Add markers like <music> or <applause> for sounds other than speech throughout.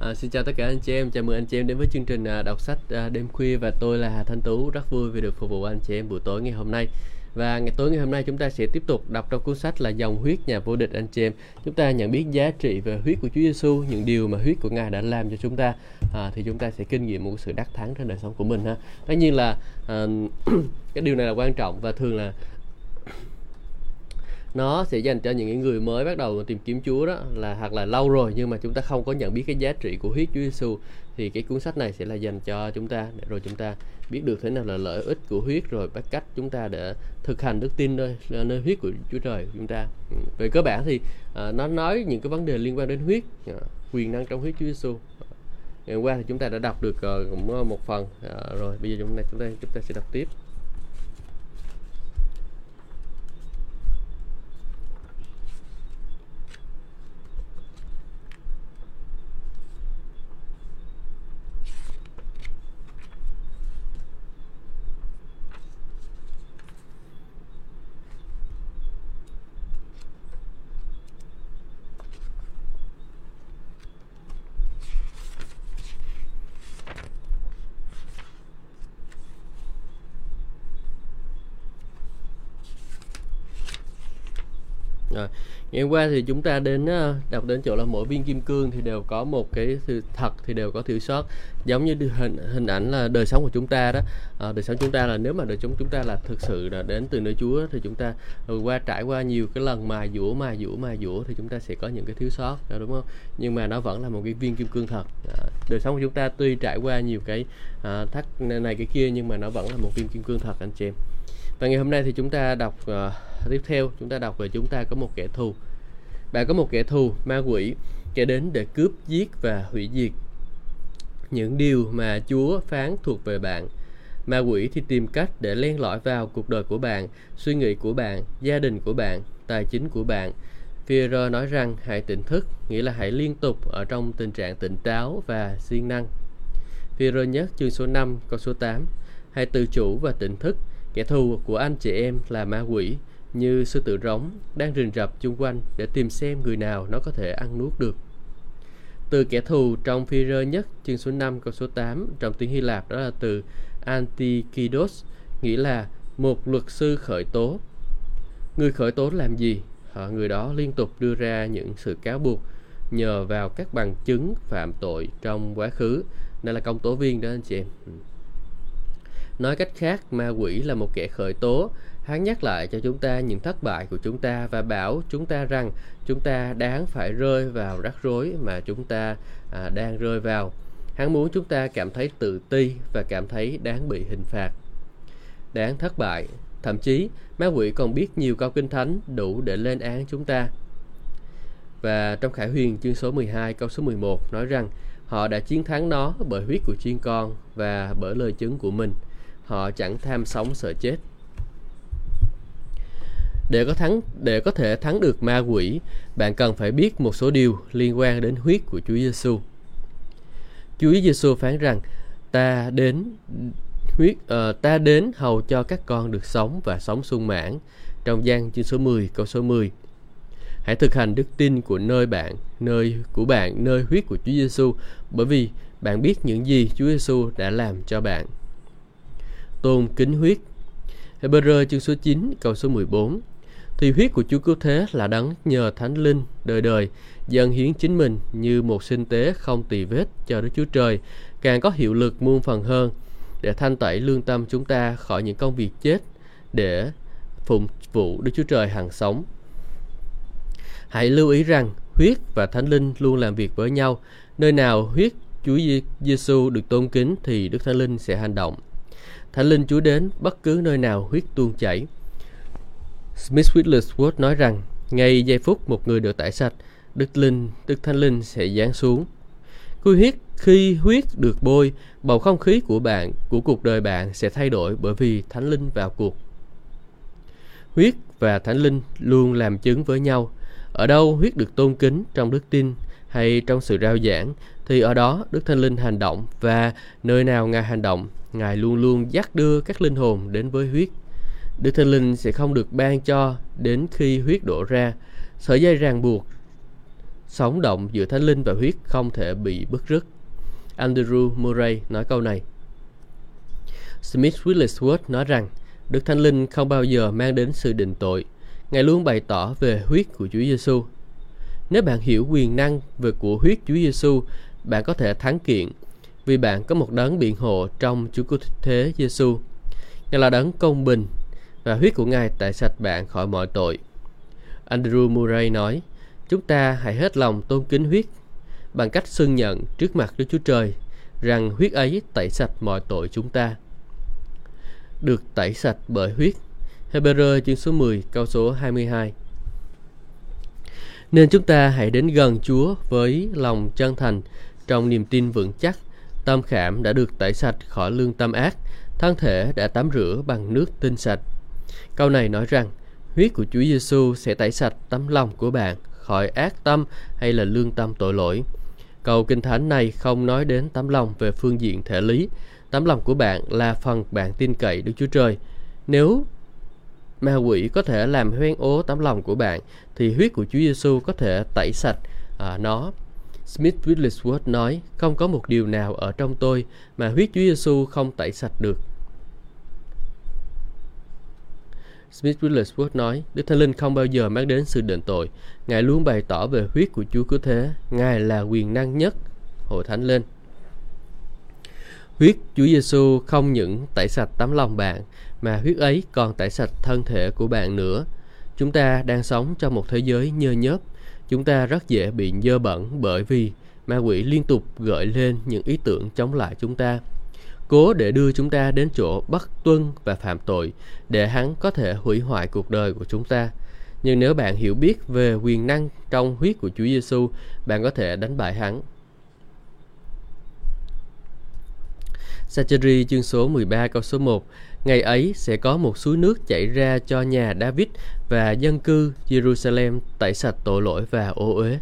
À, xin chào tất cả anh chị em, chào mừng anh chị em đến với chương trình à, đọc sách à, đêm khuya và tôi là Hà Thanh Tú, rất vui vì được phục vụ anh chị em buổi tối ngày hôm nay. Và ngày tối ngày hôm nay chúng ta sẽ tiếp tục đọc trong cuốn sách là Dòng huyết nhà vô địch anh chị em. Chúng ta nhận biết giá trị về huyết của Chúa Giêsu, những điều mà huyết của Ngài đã làm cho chúng ta à, thì chúng ta sẽ kinh nghiệm một sự đắc thắng trên đời sống của mình ha. Tất nhiên là à, <clears throat> cái điều này là quan trọng và thường là nó sẽ dành cho những người mới bắt đầu tìm kiếm Chúa đó là hoặc là lâu rồi nhưng mà chúng ta không có nhận biết cái giá trị của huyết Chúa Giêsu thì cái cuốn sách này sẽ là dành cho chúng ta để rồi chúng ta biết được thế nào là lợi ích của huyết rồi bắt cách chúng ta để thực hành đức tin nơi nơi huyết của Chúa Trời của chúng ta. Ừ, về cơ bản thì à, nó nói những cái vấn đề liên quan đến huyết à, ờ, quyền năng trong huyết Chúa Giêsu ngày hôm qua thì chúng ta đã đọc được uh, cũng một phần uh, rồi bây giờ chúng ta chúng ta chúng ta sẽ đọc tiếp Rồi. Ngày hôm qua thì chúng ta đến ờ, đọc đến chỗ là mỗi viên kim cương thì đều có một cái sự thật thì đều có thiếu sót. Giống như hình hình ảnh là đời sống của chúng ta đó. À, đời sống chúng ta là nếu mà đời sống chúng ta là thực sự là đến từ nơi Chúa thì chúng ta ờ, qua trải qua nhiều cái lần mài dũa mài dũa mài dũa thì chúng ta sẽ có những cái thiếu sót đó, đúng không? Nhưng mà nó vẫn là một cái viên kim cương thật. À, đời sống của chúng ta tuy trải qua nhiều cái à, thắt này cái kia nhưng mà nó vẫn là một viên kim cương thật anh chị em. Và ngày hôm nay thì chúng ta đọc uh, tiếp theo chúng ta đọc về chúng ta có một kẻ thù bạn có một kẻ thù ma quỷ kẻ đến để cướp giết và hủy diệt những điều mà Chúa phán thuộc về bạn. Ma quỷ thì tìm cách để len lỏi vào cuộc đời của bạn, suy nghĩ của bạn, gia đình của bạn, tài chính của bạn. Führer nói rằng hãy tỉnh thức, nghĩa là hãy liên tục ở trong tình trạng tỉnh táo và siêng năng. Führer nhất chương số 5 câu số 8 Hãy tự chủ và tỉnh thức, kẻ thù của anh chị em là ma quỷ, như sư tử rống đang rình rập chung quanh để tìm xem người nào nó có thể ăn nuốt được. Từ kẻ thù trong phi rơ nhất chương số 5 câu số 8 trong tiếng Hy Lạp đó là từ Antikidos nghĩa là một luật sư khởi tố. Người khởi tố làm gì? Họ người đó liên tục đưa ra những sự cáo buộc nhờ vào các bằng chứng phạm tội trong quá khứ. Đây là công tố viên đó anh chị em. Nói cách khác, ma quỷ là một kẻ khởi tố Hắn nhắc lại cho chúng ta những thất bại của chúng ta và bảo chúng ta rằng chúng ta đáng phải rơi vào rắc rối mà chúng ta à, đang rơi vào. Hắn muốn chúng ta cảm thấy tự ti và cảm thấy đáng bị hình phạt. Đáng thất bại. Thậm chí, ma quỷ còn biết nhiều câu kinh thánh đủ để lên án chúng ta. Và trong Khải Huyền chương số 12 câu số 11 nói rằng họ đã chiến thắng nó bởi huyết của chiên con và bởi lời chứng của mình. Họ chẳng tham sống sợ chết để có thắng để có thể thắng được ma quỷ, bạn cần phải biết một số điều liên quan đến huyết của Chúa Giêsu. Chúa Giêsu phán rằng: "Ta đến huyết uh, ta đến hầu cho các con được sống và sống sung mãn." Trong gian chương số 10 câu số 10. Hãy thực hành đức tin của nơi bạn, nơi của bạn, nơi huyết của Chúa Giêsu, bởi vì bạn biết những gì Chúa Giêsu đã làm cho bạn. Tôn kính huyết Hebrew chương số 9 câu số 14 thì huyết của Chúa Cứu Thế là đấng nhờ Thánh Linh đời đời dâng hiến chính mình như một sinh tế không tỳ vết cho Đức Chúa Trời, càng có hiệu lực muôn phần hơn để thanh tẩy lương tâm chúng ta khỏi những công việc chết để phụng vụ Đức Chúa Trời hàng sống. Hãy lưu ý rằng huyết và Thánh Linh luôn làm việc với nhau. Nơi nào huyết Chúa Giêsu được tôn kính thì Đức Thánh Linh sẽ hành động. Thánh Linh Chúa đến bất cứ nơi nào huyết tuôn chảy. Smith Wigglesworth nói rằng, ngay giây phút một người được tải sạch, Đức Linh, Đức Thánh Linh sẽ giáng xuống. Khi huyết, khi huyết được bôi, bầu không khí của bạn, của cuộc đời bạn sẽ thay đổi bởi vì Thánh Linh vào cuộc. Huyết và Thánh Linh luôn làm chứng với nhau. Ở đâu huyết được tôn kính trong đức tin hay trong sự rao giảng, thì ở đó Đức Thánh Linh hành động và nơi nào Ngài hành động, Ngài luôn luôn dắt đưa các linh hồn đến với huyết. Đức Thánh Linh sẽ không được ban cho đến khi huyết đổ ra. Sợi dây ràng buộc sống động giữa thánh linh và huyết không thể bị bứt rứt. Andrew Murray nói câu này. Smith Wigglesworth nói rằng Đức Thánh Linh không bao giờ mang đến sự định tội. Ngài luôn bày tỏ về huyết của Chúa Giêsu. Nếu bạn hiểu quyền năng về của huyết Chúa Giêsu, bạn có thể thắng kiện vì bạn có một đấng biện hộ trong Chúa Cứu Thế Giêsu. Ngài là đấng công bình và huyết của Ngài tại sạch bạn khỏi mọi tội. Andrew Murray nói, chúng ta hãy hết lòng tôn kính huyết bằng cách xưng nhận trước mặt Đức Chúa Trời rằng huyết ấy tẩy sạch mọi tội chúng ta. Được tẩy sạch bởi huyết. Hebrew chương số 10 câu số 22 Nên chúng ta hãy đến gần Chúa với lòng chân thành trong niềm tin vững chắc tâm khảm đã được tẩy sạch khỏi lương tâm ác thân thể đã tắm rửa bằng nước tinh sạch câu này nói rằng huyết của Chúa Giêsu sẽ tẩy sạch tấm lòng của bạn khỏi ác tâm hay là lương tâm tội lỗi Câu Kinh Thánh này không nói đến tấm lòng về phương diện thể lý. Tấm lòng của bạn là phần bạn tin cậy Đức Chúa Trời. Nếu ma quỷ có thể làm hoen ố tấm lòng của bạn, thì huyết của Chúa Giêsu có thể tẩy sạch à, nó. Smith Wigglesworth nói, không có một điều nào ở trong tôi mà huyết Chúa Giêsu không tẩy sạch được. Smith Wigglesworth nói, Đức Thánh Linh không bao giờ mang đến sự định tội. Ngài luôn bày tỏ về huyết của Chúa Cứu Thế. Ngài là quyền năng nhất. Hội Thánh lên. Huyết Chúa Giêsu không những tẩy sạch tấm lòng bạn, mà huyết ấy còn tẩy sạch thân thể của bạn nữa. Chúng ta đang sống trong một thế giới nhơ nhớp. Chúng ta rất dễ bị dơ bẩn bởi vì ma quỷ liên tục gợi lên những ý tưởng chống lại chúng ta cố để đưa chúng ta đến chỗ bất tuân và phạm tội để hắn có thể hủy hoại cuộc đời của chúng ta. Nhưng nếu bạn hiểu biết về quyền năng trong huyết của Chúa Giêsu, bạn có thể đánh bại hắn. Sacheri chương số 13 câu số 1 Ngày ấy sẽ có một suối nước chảy ra cho nhà David và dân cư Jerusalem tẩy sạch tội lỗi và ô uế.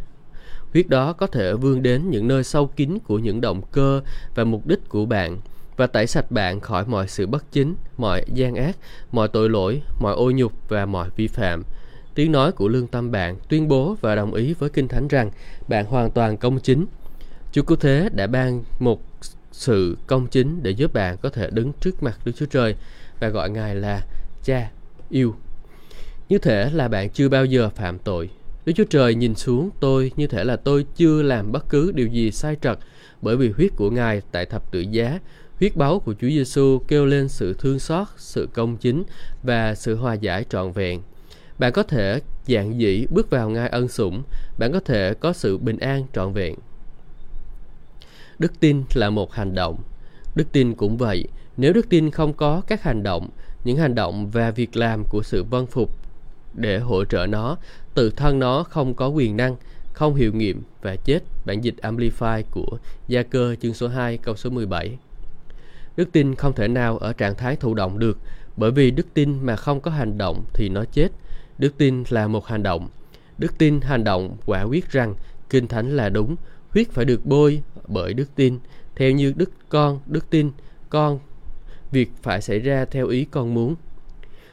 Huyết đó có thể vươn đến những nơi sâu kín của những động cơ và mục đích của bạn – và tẩy sạch bạn khỏi mọi sự bất chính, mọi gian ác, mọi tội lỗi, mọi ô nhục và mọi vi phạm. Tiếng nói của lương tâm bạn tuyên bố và đồng ý với Kinh Thánh rằng bạn hoàn toàn công chính. Chúa Cứu Thế đã ban một sự công chính để giúp bạn có thể đứng trước mặt Đức Chúa Trời và gọi Ngài là Cha yêu. Như thể là bạn chưa bao giờ phạm tội. Đức Chúa Trời nhìn xuống tôi như thể là tôi chưa làm bất cứ điều gì sai trật bởi vì huyết của Ngài tại thập tự giá Huyết báu của Chúa Giêsu kêu lên sự thương xót, sự công chính và sự hòa giải trọn vẹn. Bạn có thể dạng dĩ bước vào ngai ân sủng, bạn có thể có sự bình an trọn vẹn. Đức tin là một hành động. Đức tin cũng vậy, nếu đức tin không có các hành động, những hành động và việc làm của sự vân phục để hỗ trợ nó, tự thân nó không có quyền năng, không hiệu nghiệm và chết. Bản dịch Amplify của Gia Cơ chương số 2 câu số 17. Đức tin không thể nào ở trạng thái thụ động được, bởi vì đức tin mà không có hành động thì nó chết. Đức tin là một hành động. Đức tin hành động quả quyết rằng kinh thánh là đúng, huyết phải được bôi bởi đức tin, theo như đức con, đức tin, con, việc phải xảy ra theo ý con muốn.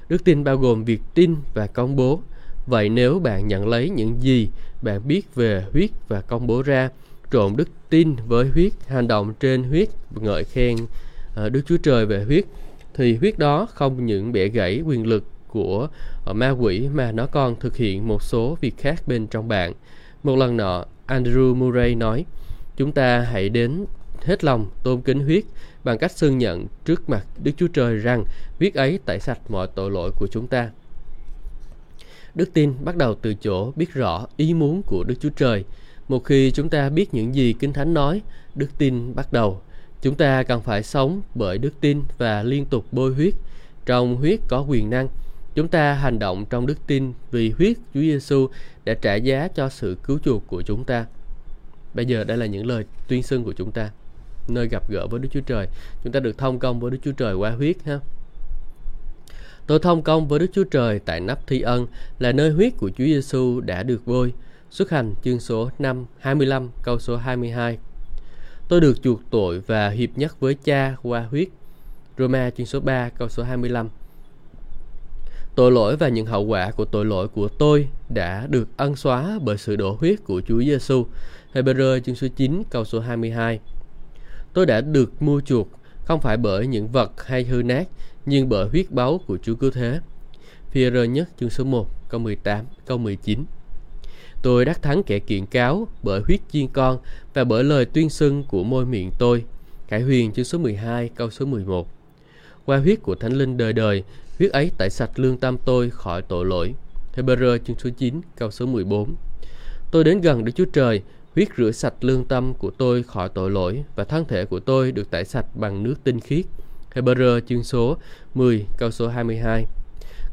Đức tin bao gồm việc tin và công bố. Vậy nếu bạn nhận lấy những gì bạn biết về huyết và công bố ra, trộn đức tin với huyết, hành động trên huyết, ngợi khen Ờ, đức Chúa Trời về huyết thì huyết đó không những bẻ gãy quyền lực của ờ, ma quỷ mà nó còn thực hiện một số việc khác bên trong bạn. Một lần nọ, Andrew Murray nói, chúng ta hãy đến hết lòng tôn kính huyết bằng cách xưng nhận trước mặt Đức Chúa Trời rằng huyết ấy tẩy sạch mọi tội lỗi của chúng ta. Đức tin bắt đầu từ chỗ biết rõ ý muốn của Đức Chúa Trời. Một khi chúng ta biết những gì Kinh Thánh nói, đức tin bắt đầu Chúng ta cần phải sống bởi đức tin và liên tục bôi huyết. Trong huyết có quyền năng. Chúng ta hành động trong đức tin vì huyết Chúa Giêsu đã trả giá cho sự cứu chuộc của chúng ta. Bây giờ đây là những lời tuyên xưng của chúng ta. Nơi gặp gỡ với Đức Chúa Trời. Chúng ta được thông công với Đức Chúa Trời qua huyết ha. Tôi thông công với Đức Chúa Trời tại nắp thi ân là nơi huyết của Chúa Giêsu đã được bôi. Xuất hành chương số 5, 25, câu số 22. Tôi được chuộc tội và hiệp nhất với cha qua huyết. Roma chương số 3 câu số 25 Tội lỗi và những hậu quả của tội lỗi của tôi đã được ân xóa bởi sự đổ huyết của Chúa Giêsu. Hebrew chương số 9 câu số 22. Tôi đã được mua chuộc không phải bởi những vật hay hư nát, nhưng bởi huyết báu của Chúa Cứu Thế. Phi-rơ nhất chương số 1 câu 18 câu 19. Tôi đắc thắng kẻ kiện cáo bởi huyết chiên con và bởi lời tuyên xưng của môi miệng tôi. Cải huyền chương số 12 câu số 11. Qua huyết của Thánh Linh đời đời, huyết ấy tẩy sạch lương tâm tôi khỏi tội lỗi. Hebrew chương số 9 câu số 14. Tôi đến gần Đức Chúa Trời, huyết rửa sạch lương tâm của tôi khỏi tội lỗi và thân thể của tôi được tẩy sạch bằng nước tinh khiết. Hebrew chương số 10 câu số 22.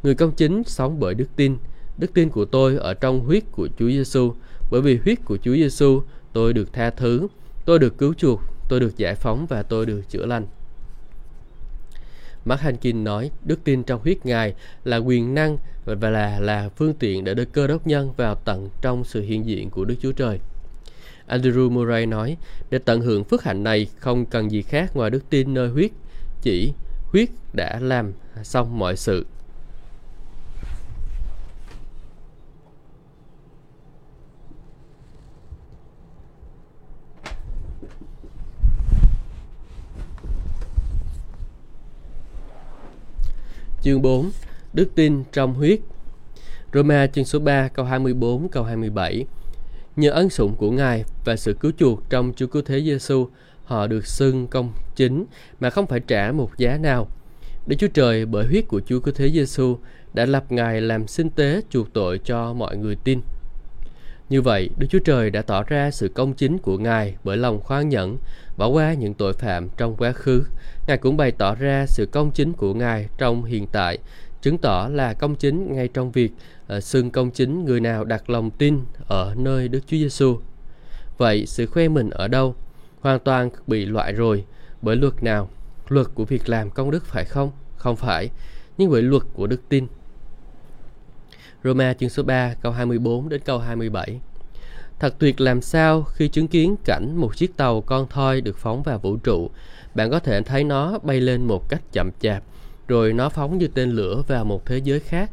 Người công chính sống bởi đức tin. Đức tin của tôi ở trong huyết của Chúa Giêsu. Bởi vì huyết của Chúa Giêsu, tôi được tha thứ, tôi được cứu chuộc, tôi được giải phóng và tôi được chữa lành. Mark Hankin nói đức tin trong huyết Ngài là quyền năng và là là phương tiện để đưa cơ đốc nhân vào tận trong sự hiện diện của Đức Chúa Trời. Andrew Murray nói, để tận hưởng phước hạnh này không cần gì khác ngoài đức tin nơi huyết, chỉ huyết đã làm xong mọi sự. Chương 4 Đức tin trong huyết Roma chương số 3 câu 24 câu 27 Nhờ ân sủng của Ngài và sự cứu chuộc trong Chúa Cứu Thế Giêsu, họ được xưng công chính mà không phải trả một giá nào. Đức Chúa Trời bởi huyết của Chúa Cứu Thế Giêsu đã lập Ngài làm sinh tế chuộc tội cho mọi người tin. Như vậy, Đức Chúa Trời đã tỏ ra sự công chính của Ngài bởi lòng khoan nhẫn, bỏ qua những tội phạm trong quá khứ. Ngài cũng bày tỏ ra sự công chính của Ngài trong hiện tại, chứng tỏ là công chính ngay trong việc uh, xưng công chính người nào đặt lòng tin ở nơi Đức Chúa Giêsu. Vậy sự khoe mình ở đâu? Hoàn toàn bị loại rồi bởi luật nào? Luật của việc làm công đức phải không? Không phải, nhưng bởi luật của đức tin. Roma chương số 3 câu 24 đến câu 27. Thật tuyệt làm sao khi chứng kiến cảnh một chiếc tàu con thoi được phóng vào vũ trụ, bạn có thể thấy nó bay lên một cách chậm chạp, rồi nó phóng như tên lửa vào một thế giới khác.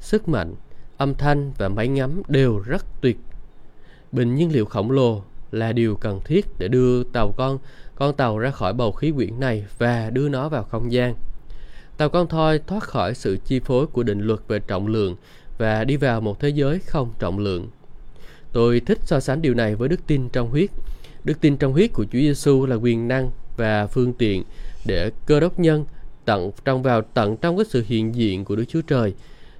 Sức mạnh, âm thanh và máy ngắm đều rất tuyệt. Bình nhiên liệu khổng lồ là điều cần thiết để đưa tàu con con tàu ra khỏi bầu khí quyển này và đưa nó vào không gian. Tàu con thoi thoát khỏi sự chi phối của định luật về trọng lượng và đi vào một thế giới không trọng lượng. Tôi thích so sánh điều này với đức tin trong huyết. Đức tin trong huyết của Chúa Giêsu là quyền năng và phương tiện để cơ đốc nhân tận trong vào tận trong cái sự hiện diện của Đức Chúa Trời.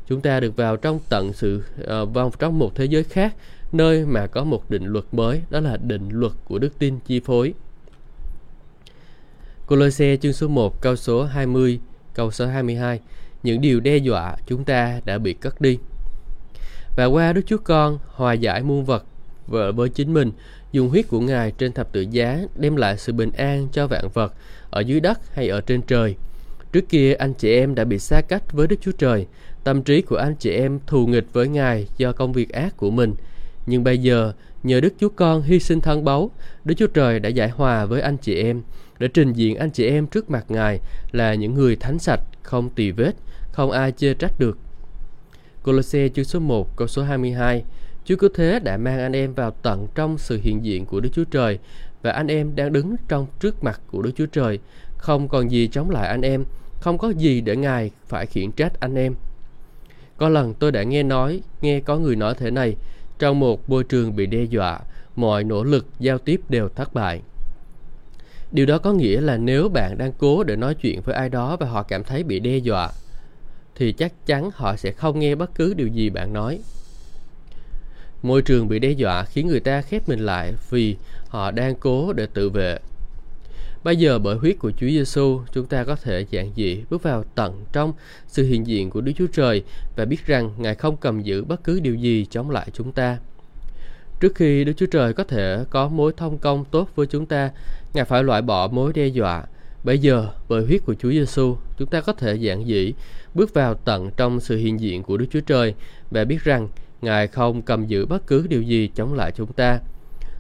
Chúng ta được vào trong tận sự ờ, vào trong một thế giới khác, nơi mà có một định luật mới, đó là định luật của đức tin chi phối. Cô Lợi Xe chương số 1 câu số 20, câu số 22 những điều đe dọa chúng ta đã bị cất đi. Và qua Đức Chúa Con hòa giải muôn vật vợ với chính mình, dùng huyết của Ngài trên thập tự giá đem lại sự bình an cho vạn vật ở dưới đất hay ở trên trời. Trước kia anh chị em đã bị xa cách với Đức Chúa Trời, tâm trí của anh chị em thù nghịch với Ngài do công việc ác của mình. Nhưng bây giờ, nhờ Đức Chúa Con hy sinh thân báu, Đức Chúa Trời đã giải hòa với anh chị em, để trình diện anh chị em trước mặt Ngài là những người thánh sạch, không tỳ vết, không ai chê trách được. Colosse chương số 1 câu số 22 Chúa cứu thế đã mang anh em vào tận trong sự hiện diện của Đức Chúa Trời và anh em đang đứng trong trước mặt của Đức Chúa Trời. Không còn gì chống lại anh em, không có gì để Ngài phải khiển trách anh em. Có lần tôi đã nghe nói, nghe có người nói thế này, trong một môi trường bị đe dọa, mọi nỗ lực giao tiếp đều thất bại. Điều đó có nghĩa là nếu bạn đang cố để nói chuyện với ai đó và họ cảm thấy bị đe dọa, thì chắc chắn họ sẽ không nghe bất cứ điều gì bạn nói. Môi trường bị đe dọa khiến người ta khép mình lại vì họ đang cố để tự vệ. Bây giờ bởi huyết của Chúa Giêsu, chúng ta có thể giản dị bước vào tận trong sự hiện diện của Đức Chúa Trời và biết rằng Ngài không cầm giữ bất cứ điều gì chống lại chúng ta. Trước khi Đức Chúa Trời có thể có mối thông công tốt với chúng ta, Ngài phải loại bỏ mối đe dọa. Bây giờ, bởi huyết của Chúa Giêsu, chúng ta có thể giản dị bước vào tận trong sự hiện diện của Đức Chúa Trời và biết rằng Ngài không cầm giữ bất cứ điều gì chống lại chúng ta.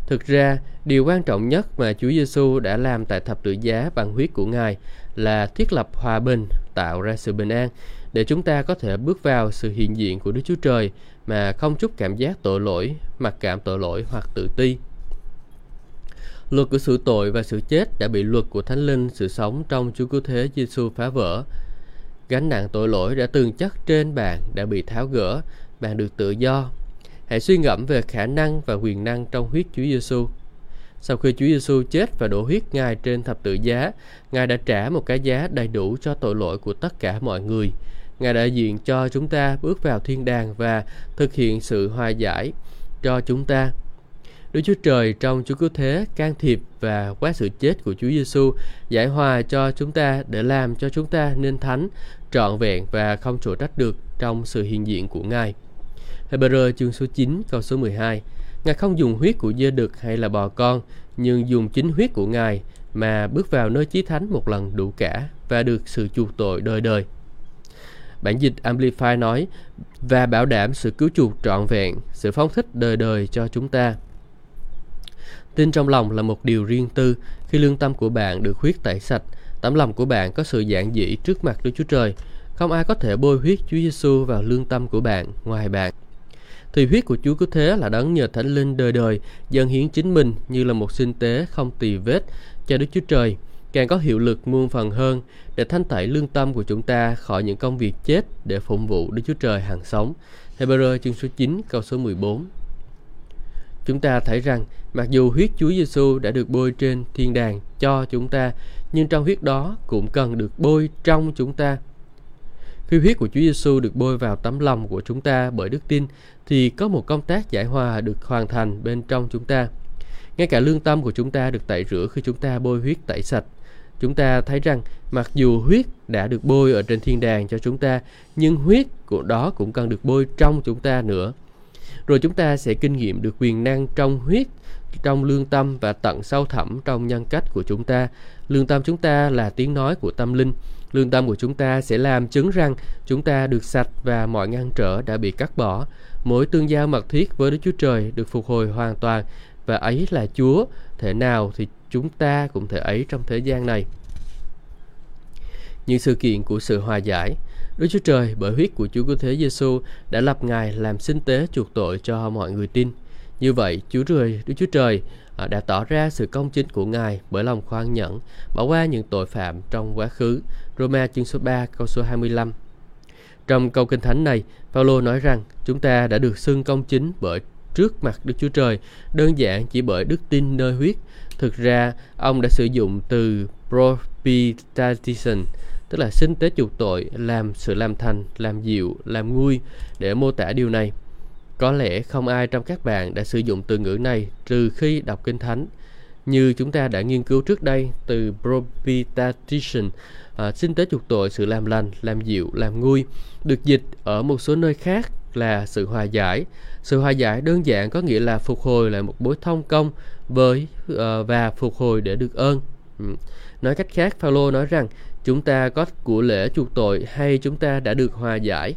Thực ra, điều quan trọng nhất mà Chúa Giêsu đã làm tại thập tự giá bằng huyết của Ngài là thiết lập hòa bình, tạo ra sự bình an. để chúng ta có thể bước vào sự hiện diện của Đức Chúa Trời mà không chút cảm giác tội lỗi, mặc cảm tội lỗi hoặc tự ti. Luật của sự tội và sự chết đã bị luật của Thánh Linh sự sống trong Chúa Cứu Thế Giêsu phá vỡ. Gánh nặng tội lỗi đã từng chất trên bạn đã bị tháo gỡ, bạn được tự do. Hãy suy ngẫm về khả năng và quyền năng trong huyết Chúa Giêsu. Sau khi Chúa Giêsu chết và đổ huyết Ngài trên thập tự giá, Ngài đã trả một cái giá đầy đủ cho tội lỗi của tất cả mọi người. Ngài đại diện cho chúng ta bước vào thiên đàng và thực hiện sự hòa giải cho chúng ta. Đức Chúa Trời trong Chúa Cứu Thế can thiệp và qua sự chết của Chúa Giêsu giải hòa cho chúng ta để làm cho chúng ta nên thánh, trọn vẹn và không trổ trách được trong sự hiện diện của Ngài. Hebrew chương số 9 câu số 12 Ngài không dùng huyết của dê đực hay là bò con, nhưng dùng chính huyết của Ngài mà bước vào nơi chí thánh một lần đủ cả và được sự chuộc tội đời đời. Bản dịch Amplify nói, và bảo đảm sự cứu chuộc trọn vẹn, sự phóng thích đời đời cho chúng ta. Tin trong lòng là một điều riêng tư, khi lương tâm của bạn được huyết tẩy sạch, tấm lòng của bạn có sự giản dị trước mặt Đức Chúa Trời. Không ai có thể bôi huyết Chúa Giêsu vào lương tâm của bạn ngoài bạn. Thì huyết của Chúa cứ thế là đấng nhờ Thánh Linh đời đời dâng hiến chính mình như là một sinh tế không tỳ vết cho Đức Chúa Trời càng có hiệu lực muôn phần hơn để thanh tẩy lương tâm của chúng ta khỏi những công việc chết để phụng vụ Đức Chúa Trời hàng sống. Hebrew chương số 9 câu số 14 Chúng ta thấy rằng mặc dù huyết Chúa Giêsu đã được bôi trên thiên đàng cho chúng ta, nhưng trong huyết đó cũng cần được bôi trong chúng ta. Khi huyết của Chúa Giêsu được bôi vào tấm lòng của chúng ta bởi đức tin, thì có một công tác giải hòa được hoàn thành bên trong chúng ta. Ngay cả lương tâm của chúng ta được tẩy rửa khi chúng ta bôi huyết tẩy sạch. Chúng ta thấy rằng mặc dù huyết đã được bôi ở trên thiên đàng cho chúng ta, nhưng huyết của đó cũng cần được bôi trong chúng ta nữa. Rồi chúng ta sẽ kinh nghiệm được quyền năng trong huyết, trong lương tâm và tận sâu thẳm trong nhân cách của chúng ta. Lương tâm chúng ta là tiếng nói của tâm linh. Lương tâm của chúng ta sẽ làm chứng rằng chúng ta được sạch và mọi ngăn trở đã bị cắt bỏ. Mỗi tương giao mật thiết với Đức Chúa Trời được phục hồi hoàn toàn và ấy là Chúa. Thể nào thì chúng ta cũng thể ấy trong thế gian này. Những sự kiện của sự hòa giải Đức Chúa Trời bởi huyết của Chúa Cứu Thế Giêsu đã lập Ngài làm sinh tế chuộc tội cho mọi người tin. Như vậy, Chúa Trời, Đức Chúa Trời à, đã tỏ ra sự công chính của Ngài bởi lòng khoan nhẫn, bỏ qua những tội phạm trong quá khứ. Roma chương số 3 câu số 25 Trong câu kinh thánh này, Phaolô nói rằng chúng ta đã được xưng công chính bởi trước mặt Đức Chúa Trời, đơn giản chỉ bởi đức tin nơi huyết. Thực ra, ông đã sử dụng từ propitiation, tức là sinh tế chuộc tội, làm sự làm thành, làm dịu, làm nguôi để mô tả điều này. Có lẽ không ai trong các bạn đã sử dụng từ ngữ này trừ khi đọc Kinh Thánh. Như chúng ta đã nghiên cứu trước đây từ propitiation, à, sinh tế chuộc tội, sự làm lành, làm dịu, làm nguôi, được dịch ở một số nơi khác là sự hòa giải. Sự hòa giải đơn giản có nghĩa là phục hồi lại một mối thông công với uh, và phục hồi để được ơn. Ừ. Nói cách khác, Phaolô nói rằng chúng ta có của lễ chuộc tội hay chúng ta đã được hòa giải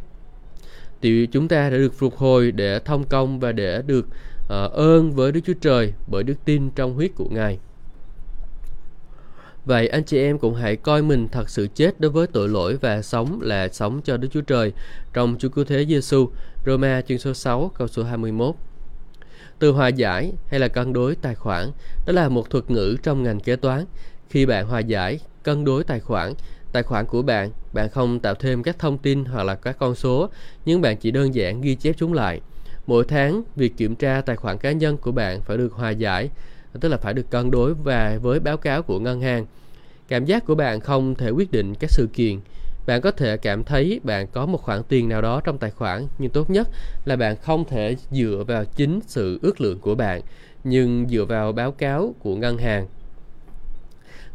thì chúng ta đã được phục hồi để thông công và để được uh, ơn với Đức Chúa Trời bởi đức tin trong huyết của Ngài. Vậy anh chị em cũng hãy coi mình thật sự chết đối với tội lỗi và sống là sống cho Đức Chúa Trời trong Chúa Cứu Thế Giêsu. Roma chương số 6 câu số 21. Từ hòa giải hay là cân đối tài khoản, đó là một thuật ngữ trong ngành kế toán. Khi bạn hòa giải, cân đối tài khoản, tài khoản của bạn, bạn không tạo thêm các thông tin hoặc là các con số, nhưng bạn chỉ đơn giản ghi chép chúng lại. Mỗi tháng, việc kiểm tra tài khoản cá nhân của bạn phải được hòa giải, tức là phải được cân đối và với báo cáo của ngân hàng. Cảm giác của bạn không thể quyết định các sự kiện. Bạn có thể cảm thấy bạn có một khoản tiền nào đó trong tài khoản, nhưng tốt nhất là bạn không thể dựa vào chính sự ước lượng của bạn, nhưng dựa vào báo cáo của ngân hàng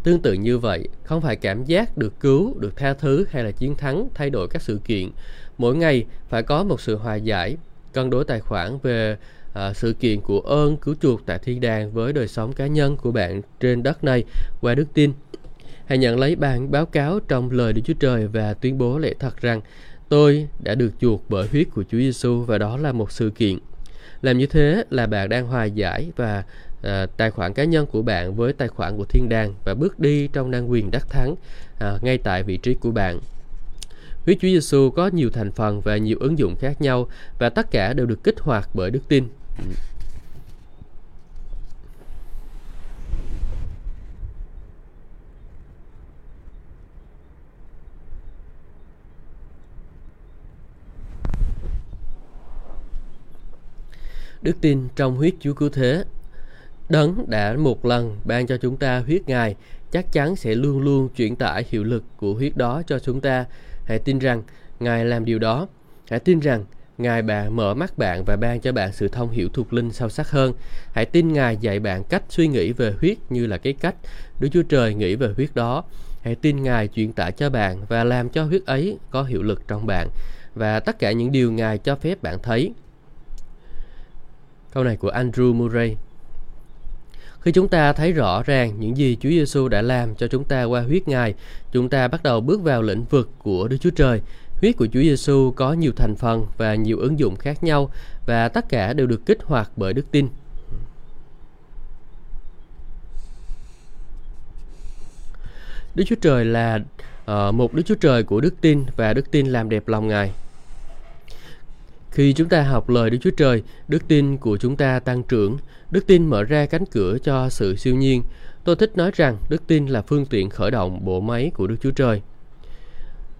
Tương tự như vậy, không phải cảm giác được cứu, được tha thứ hay là chiến thắng thay đổi các sự kiện. Mỗi ngày phải có một sự hòa giải, cân đối tài khoản về à, sự kiện của ơn cứu chuộc tại thiên đàng với đời sống cá nhân của bạn trên đất này qua đức tin. Hãy nhận lấy bản báo cáo trong lời Đức Chúa Trời và tuyên bố lẽ thật rằng tôi đã được chuộc bởi huyết của Chúa Giêsu và đó là một sự kiện. Làm như thế là bạn đang hòa giải và à, tài khoản cá nhân của bạn với tài khoản của thiên đàng và bước đi trong năng quyền đắc thắng à, ngay tại vị trí của bạn Huyết Chúa Giêsu có nhiều thành phần và nhiều ứng dụng khác nhau và tất cả đều được kích hoạt bởi đức tin. Đức tin trong huyết Chúa Cứu Thế Đấng đã một lần ban cho chúng ta huyết Ngài, chắc chắn sẽ luôn luôn chuyển tải hiệu lực của huyết đó cho chúng ta. Hãy tin rằng Ngài làm điều đó. Hãy tin rằng Ngài bạn mở mắt bạn và ban cho bạn sự thông hiểu thuộc linh sâu sắc hơn. Hãy tin Ngài dạy bạn cách suy nghĩ về huyết như là cái cách Đức Chúa Trời nghĩ về huyết đó. Hãy tin Ngài truyền tải cho bạn và làm cho huyết ấy có hiệu lực trong bạn và tất cả những điều Ngài cho phép bạn thấy. Câu này của Andrew Murray khi chúng ta thấy rõ ràng những gì Chúa Giêsu đã làm cho chúng ta qua huyết Ngài, chúng ta bắt đầu bước vào lĩnh vực của Đức Chúa Trời. Huyết của Chúa Giêsu có nhiều thành phần và nhiều ứng dụng khác nhau và tất cả đều được kích hoạt bởi đức tin. Đức Chúa Trời là uh, một Đức Chúa Trời của đức tin và đức tin làm đẹp lòng Ngài. Khi chúng ta học lời Đức Chúa Trời, đức tin của chúng ta tăng trưởng, đức tin mở ra cánh cửa cho sự siêu nhiên. Tôi thích nói rằng đức tin là phương tiện khởi động bộ máy của Đức Chúa Trời.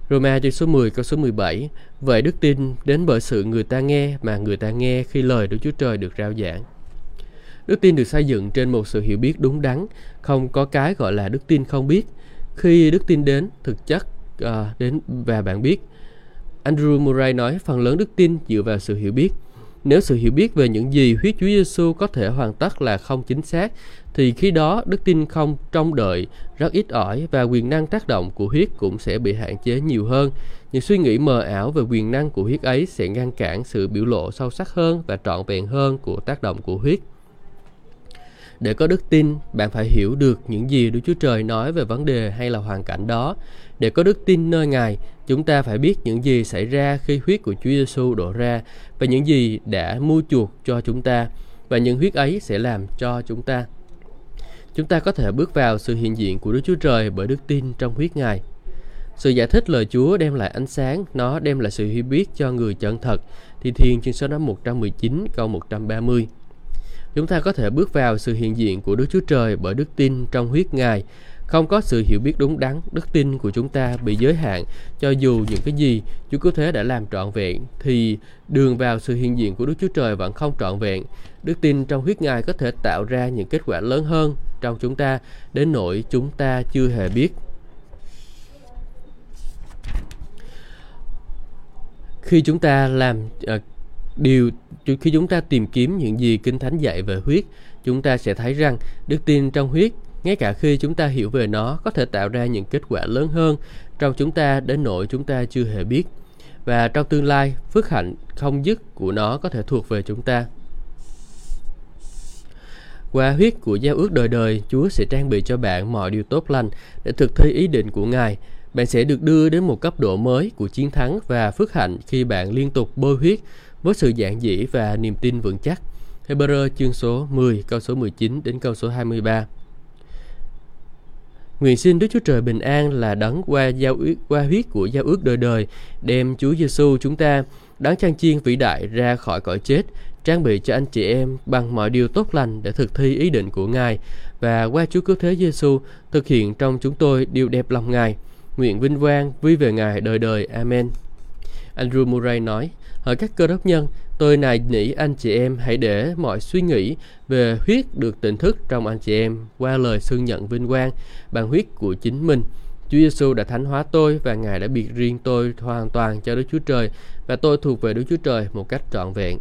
Roma chương số 10 câu số 17 Vậy đức tin đến bởi sự người ta nghe mà người ta nghe khi lời Đức Chúa Trời được rao giảng. Đức tin được xây dựng trên một sự hiểu biết đúng đắn, không có cái gọi là đức tin không biết. Khi đức tin đến, thực chất uh, đến và bạn biết, Andrew Murray nói phần lớn đức tin dựa vào sự hiểu biết. Nếu sự hiểu biết về những gì huyết Chúa Giêsu có thể hoàn tất là không chính xác, thì khi đó đức tin không trông đợi rất ít ỏi và quyền năng tác động của huyết cũng sẽ bị hạn chế nhiều hơn. Những suy nghĩ mờ ảo về quyền năng của huyết ấy sẽ ngăn cản sự biểu lộ sâu sắc hơn và trọn vẹn hơn của tác động của huyết. Để có đức tin, bạn phải hiểu được những gì Đức Chúa Trời nói về vấn đề hay là hoàn cảnh đó. Để có đức tin nơi Ngài, chúng ta phải biết những gì xảy ra khi huyết của Chúa Giêsu đổ ra và những gì đã mua chuộc cho chúng ta và những huyết ấy sẽ làm cho chúng ta. Chúng ta có thể bước vào sự hiện diện của Đức Chúa Trời bởi đức tin trong huyết Ngài. Sự giải thích lời Chúa đem lại ánh sáng, nó đem lại sự hiểu biết cho người chân thật. Thi Thiên chương số năm 119 câu 130 Chúng ta có thể bước vào sự hiện diện của Đức Chúa Trời bởi đức tin trong huyết Ngài. Không có sự hiểu biết đúng đắn, đức tin của chúng ta bị giới hạn. Cho dù những cái gì Chúa Cứu Thế đã làm trọn vẹn, thì đường vào sự hiện diện của Đức Chúa Trời vẫn không trọn vẹn. Đức tin trong huyết Ngài có thể tạo ra những kết quả lớn hơn trong chúng ta, đến nỗi chúng ta chưa hề biết. Khi chúng ta làm uh, điều khi chúng ta tìm kiếm những gì kinh thánh dạy về huyết chúng ta sẽ thấy rằng đức tin trong huyết ngay cả khi chúng ta hiểu về nó có thể tạo ra những kết quả lớn hơn trong chúng ta đến nỗi chúng ta chưa hề biết và trong tương lai phước hạnh không dứt của nó có thể thuộc về chúng ta qua huyết của giao ước đời đời, Chúa sẽ trang bị cho bạn mọi điều tốt lành để thực thi ý định của Ngài. Bạn sẽ được đưa đến một cấp độ mới của chiến thắng và phước hạnh khi bạn liên tục bôi huyết với sự giản dĩ và niềm tin vững chắc. Hebrew chương số 10 câu số 19 đến câu số 23. Nguyện xin Đức Chúa Trời bình an là đấng qua giao ước qua huyết của giao ước đời đời đem Chúa Giêsu chúng ta đáng trang chiên vĩ đại ra khỏi cõi chết trang bị cho anh chị em bằng mọi điều tốt lành để thực thi ý định của Ngài và qua Chúa Cứu Thế Giêsu thực hiện trong chúng tôi điều đẹp lòng Ngài. Nguyện vinh quang vui về Ngài đời đời. Amen. Andrew Murray nói, ở các cơ đốc nhân, tôi nài nỉ anh chị em hãy để mọi suy nghĩ về huyết được tỉnh thức trong anh chị em qua lời xưng nhận vinh quang bằng huyết của chính mình. Chúa Giêsu đã thánh hóa tôi và Ngài đã biệt riêng tôi hoàn toàn cho Đức Chúa Trời và tôi thuộc về Đức Chúa Trời một cách trọn vẹn.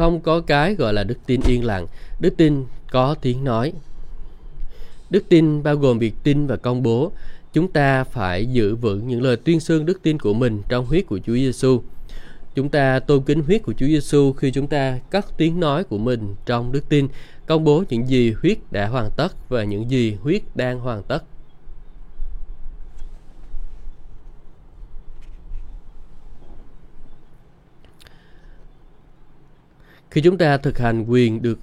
Không có cái gọi là đức tin yên lặng đức tin có tiếng nói đức tin bao gồm việc tin và công bố chúng ta phải giữ vững những lời tuyên xưng đức tin của mình trong huyết của Chúa Giêsu. Chúng ta tôn kính huyết của Chúa Giêsu khi chúng ta cất tiếng nói của mình trong đức tin, công bố những gì huyết đã hoàn tất và những gì huyết đang hoàn tất. Khi chúng ta thực hành quyền được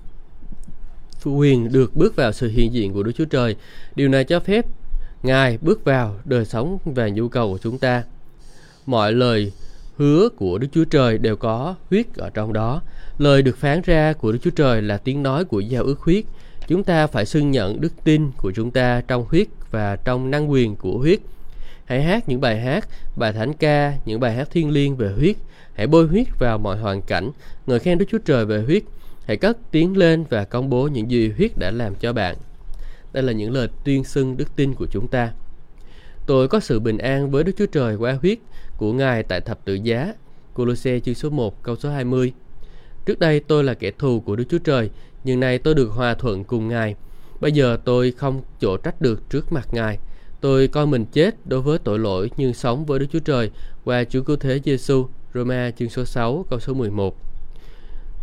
quyền được bước vào sự hiện diện của Đức Chúa Trời, điều này cho phép Ngài bước vào đời sống và nhu cầu của chúng ta. Mọi lời hứa của Đức Chúa Trời đều có huyết ở trong đó. Lời được phán ra của Đức Chúa Trời là tiếng nói của giao ước huyết. Chúng ta phải xưng nhận đức tin của chúng ta trong huyết và trong năng quyền của huyết. Hãy hát những bài hát, bài thánh ca, những bài hát thiên liêng về huyết. Hãy bôi huyết vào mọi hoàn cảnh, ngợi khen Đức Chúa Trời về huyết. Hãy cất tiếng lên và công bố những gì huyết đã làm cho bạn. Đây là những lời tuyên xưng đức tin của chúng ta. Tôi có sự bình an với Đức Chúa Trời qua huyết của Ngài tại thập tự giá. Colosse chương số 1 câu số 20 Trước đây tôi là kẻ thù của Đức Chúa Trời, nhưng nay tôi được hòa thuận cùng Ngài. Bây giờ tôi không chỗ trách được trước mặt Ngài. Tôi coi mình chết đối với tội lỗi nhưng sống với Đức Chúa Trời qua Chúa Cứu Thế Giêsu. Roma chương số 6 câu số 11.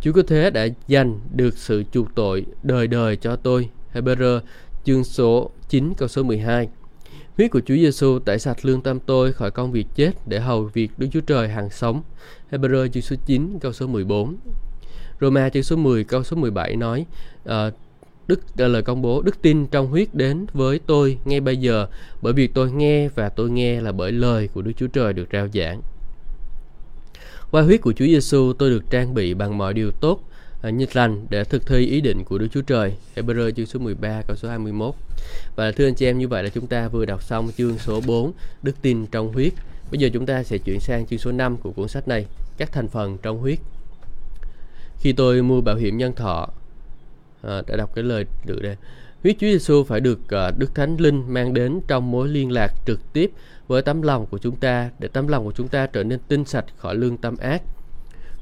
Chúa Cứu Thế đã dành được sự chuộc tội đời đời cho tôi. Hebrew chương số 9 câu số 12. Huyết của Chúa Giêsu tẩy sạch lương tâm tôi khỏi công việc chết để hầu việc Đức Chúa Trời hàng sống. Hebrew chương số 9 câu số 14. Roma chương số 10 câu số 17 nói uh, Đức uh, lời công bố đức tin trong huyết đến với tôi ngay bây giờ bởi vì tôi nghe và tôi nghe là bởi lời của Đức Chúa Trời được rao giảng. Qua huyết của Chúa Giêsu tôi được trang bị bằng mọi điều tốt à, uh, như lành để thực thi ý định của Đức Chúa Trời. Hebrew chương số 13 câu số 21. Và thưa anh chị em như vậy là chúng ta vừa đọc xong chương số 4 đức tin trong huyết. Bây giờ chúng ta sẽ chuyển sang chương số 5 của cuốn sách này, các thành phần trong huyết. Khi tôi mua bảo hiểm nhân thọ, à, đã đọc cái lời được đề Huyết Chúa Giêsu phải được ờ, Đức Thánh Linh mang đến trong mối liên lạc trực tiếp với tấm lòng của chúng ta để tấm lòng của chúng ta trở nên tinh sạch khỏi lương tâm ác.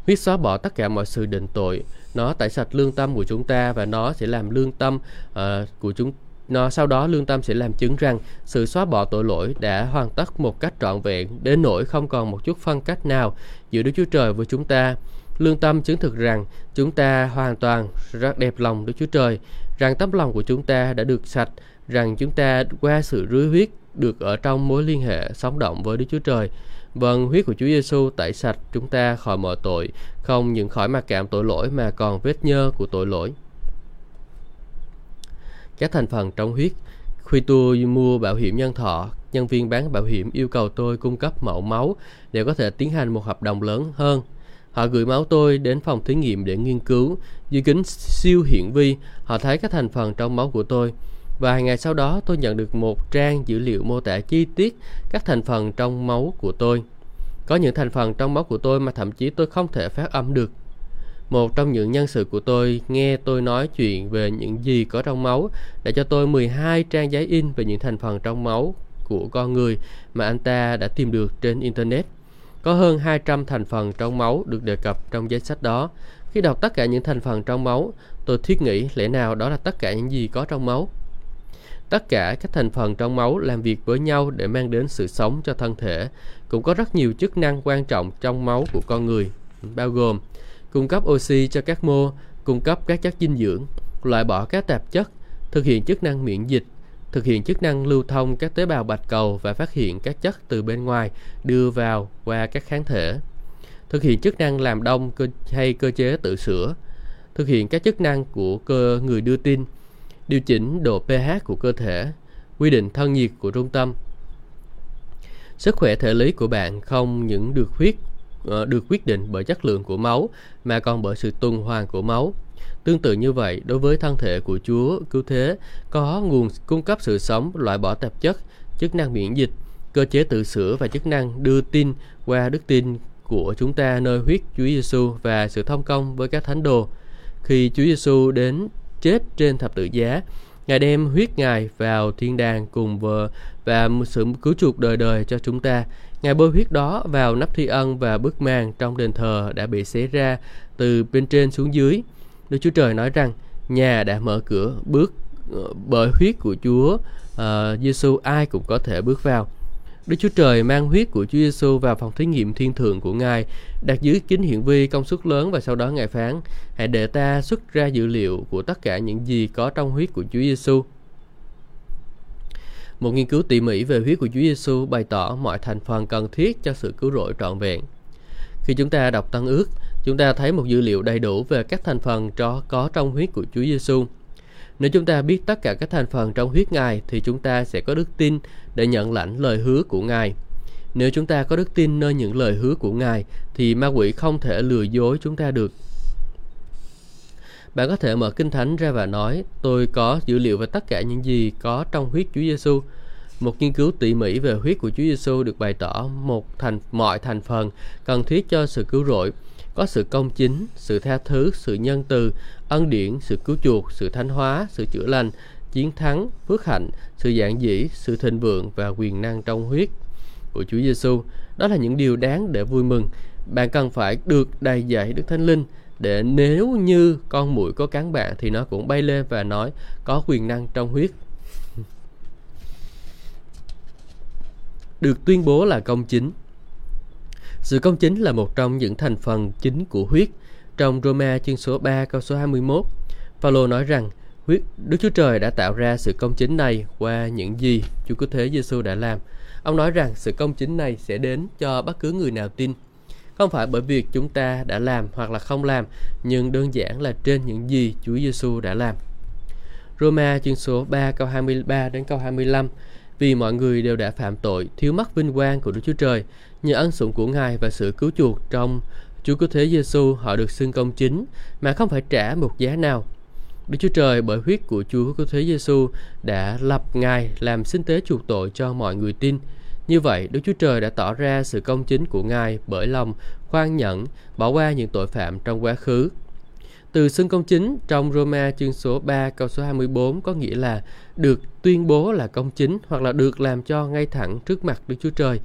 Huyết xóa bỏ tất cả mọi sự định tội, nó tẩy sạch lương tâm của chúng ta và nó sẽ làm lương tâm uh, của chúng nó sau đó lương tâm sẽ làm chứng rằng sự xóa bỏ tội lỗi đã hoàn tất một cách trọn vẹn đến nỗi không còn một chút phân cách nào giữa Đức Chúa Trời với chúng ta. Lương tâm chứng thực rằng chúng ta hoàn toàn rất đẹp lòng Đức Chúa Trời, rằng tấm lòng của chúng ta đã được sạch, rằng chúng ta qua sự rưới huyết được ở trong mối liên hệ sống động với Đức Chúa Trời. Vâng, huyết của Chúa Giêsu tẩy sạch chúng ta khỏi mọi tội, không những khỏi mặc cảm tội lỗi mà còn vết nhơ của tội lỗi. Các thành phần trong huyết Khi tôi mua bảo hiểm nhân thọ, nhân viên bán bảo hiểm yêu cầu tôi cung cấp mẫu máu để có thể tiến hành một hợp đồng lớn hơn. Họ gửi máu tôi đến phòng thí nghiệm để nghiên cứu. Dưới kính siêu hiển vi, họ thấy các thành phần trong máu của tôi. Vài ngày sau đó, tôi nhận được một trang dữ liệu mô tả chi tiết các thành phần trong máu của tôi. Có những thành phần trong máu của tôi mà thậm chí tôi không thể phát âm được. Một trong những nhân sự của tôi nghe tôi nói chuyện về những gì có trong máu đã cho tôi 12 trang giấy in về những thành phần trong máu của con người mà anh ta đã tìm được trên Internet. Có hơn 200 thành phần trong máu được đề cập trong danh sách đó. Khi đọc tất cả những thành phần trong máu, tôi thiết nghĩ lẽ nào đó là tất cả những gì có trong máu. Tất cả các thành phần trong máu làm việc với nhau để mang đến sự sống cho thân thể. Cũng có rất nhiều chức năng quan trọng trong máu của con người, bao gồm cung cấp oxy cho các mô, cung cấp các chất dinh dưỡng, loại bỏ các tạp chất, thực hiện chức năng miễn dịch, thực hiện chức năng lưu thông các tế bào bạch cầu và phát hiện các chất từ bên ngoài đưa vào qua các kháng thể, thực hiện chức năng làm đông cơ hay cơ chế tự sửa, thực hiện các chức năng của cơ người đưa tin, điều chỉnh độ pH của cơ thể, quy định thân nhiệt của trung tâm. Sức khỏe thể lý của bạn không những được huyết ờ, được quyết định bởi chất lượng của máu mà còn bởi sự tuần hoàn của máu. Tương tự như vậy, đối với thân thể của Chúa cứu thế có nguồn cung cấp sự sống, loại bỏ tạp chất, chức năng miễn dịch, cơ chế tự sửa và chức năng đưa tin qua đức tin của chúng ta nơi huyết Chúa Giêsu và sự thông công với các thánh đồ. Khi Chúa Giêsu đến chết trên thập tự giá, Ngài đem huyết Ngài vào thiên đàng cùng vợ và sự cứu chuộc đời đời cho chúng ta. Ngài bôi huyết đó vào nắp thi ân và bức màn trong đền thờ đã bị xé ra từ bên trên xuống dưới. Đức Chúa Trời nói rằng nhà đã mở cửa bước ờ, bởi huyết của Chúa ờ, uh, Giêsu ai cũng có thể bước vào. Đức Chúa Trời mang huyết của Chúa Giêsu vào phòng thí nghiệm thiên thượng của Ngài, đặt dưới kính hiển vi công suất lớn và sau đó Ngài phán: Hãy để ta xuất ra dữ liệu của tất cả những gì có trong huyết của Chúa Giêsu. Một nghiên cứu tỉ mỉ về huyết của Chúa Giêsu bày tỏ mọi thành phần cần thiết cho sự cứu rỗi trọn vẹn. Khi chúng ta đọc Tân ước, chúng ta thấy một dữ liệu đầy đủ về các thành phần cho có trong huyết của Chúa Giêsu. Nếu chúng ta biết tất cả các thành phần trong huyết Ngài thì chúng ta sẽ có đức tin để nhận lãnh lời hứa của Ngài. Nếu chúng ta có đức tin nơi những lời hứa của Ngài thì ma quỷ không thể lừa dối chúng ta được. Bạn có thể mở Kinh Thánh ra và nói, tôi có dữ liệu về tất cả những gì có trong huyết Chúa Giêsu. Một nghiên cứu tỉ mỉ về huyết của Chúa Giêsu được bày tỏ một thành mọi thành phần cần thiết cho sự cứu rỗi, có sự công chính, sự tha thứ, sự nhân từ, ân điển, sự cứu chuộc, sự thánh hóa, sự chữa lành, chiến thắng, phước hạnh, sự giản dĩ, sự thịnh vượng và quyền năng trong huyết của Chúa Giêsu. Đó là những điều đáng để vui mừng. Bạn cần phải được đầy dạy Đức Thánh Linh để nếu như con muỗi có cắn bạn thì nó cũng bay lên và nói có quyền năng trong huyết. <laughs> Được tuyên bố là công chính. Sự công chính là một trong những thành phần chính của huyết. Trong Roma chương số 3 câu số 21, Phaolô nói rằng huyết Đức Chúa Trời đã tạo ra sự công chính này qua những gì Chúa Cứu Thế Giêsu đã làm. Ông nói rằng sự công chính này sẽ đến cho bất cứ người nào tin. Không phải bởi việc chúng ta đã làm hoặc là không làm, nhưng đơn giản là trên những gì Chúa Giêsu đã làm. Roma chương số 3 câu 23 đến câu 25 Vì mọi người đều đã phạm tội, thiếu mất vinh quang của Đức Chúa Trời, nhờ ân sủng của Ngài và sự cứu chuộc trong Chúa Cứu Thế Giêsu họ được xưng công chính mà không phải trả một giá nào. Đức Chúa Trời bởi huyết của Chúa Cứu Thế Giêsu đã lập Ngài làm sinh tế chuộc tội cho mọi người tin. Như vậy, Đức Chúa Trời đã tỏ ra sự công chính của Ngài bởi lòng khoan nhẫn, bỏ qua những tội phạm trong quá khứ. Từ xưng công chính trong Roma chương số 3 câu số 24 có nghĩa là được tuyên bố là công chính hoặc là được làm cho ngay thẳng trước mặt Đức Chúa Trời.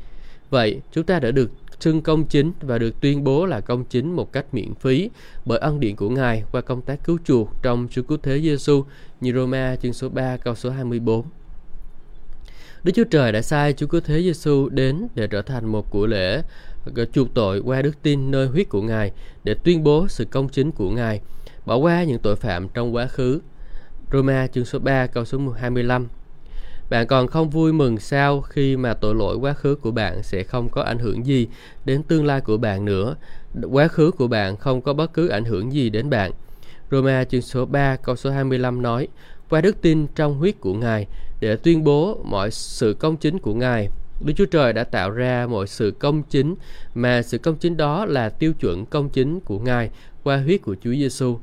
Vậy, chúng ta đã được xưng công chính và được tuyên bố là công chính một cách miễn phí bởi ân điện của Ngài qua công tác cứu chuộc trong sự Cứu Thế Giêsu như Roma chương số 3 câu số 24. Đức Chúa Trời đã sai Chúa Cứu Thế Giêsu đến để trở thành một của lễ ờ, chuộc tội qua đức tin nơi huyết của Ngài để tuyên bố sự công chính của Ngài, bỏ qua những tội phạm trong quá khứ. Roma chương số 3 câu số 25 bạn còn không vui mừng sao khi mà tội lỗi quá khứ của bạn sẽ không có ảnh hưởng gì đến tương lai của bạn nữa. Quá khứ của bạn không có bất cứ ảnh hưởng gì đến bạn. Roma chương số 3 câu số 25 nói, qua đức tin trong huyết của Ngài để tuyên bố mọi sự công chính của Ngài. Đức Chúa Trời đã tạo ra mọi sự công chính mà sự công chính đó là tiêu chuẩn công chính của Ngài qua huyết của Chúa Giêsu.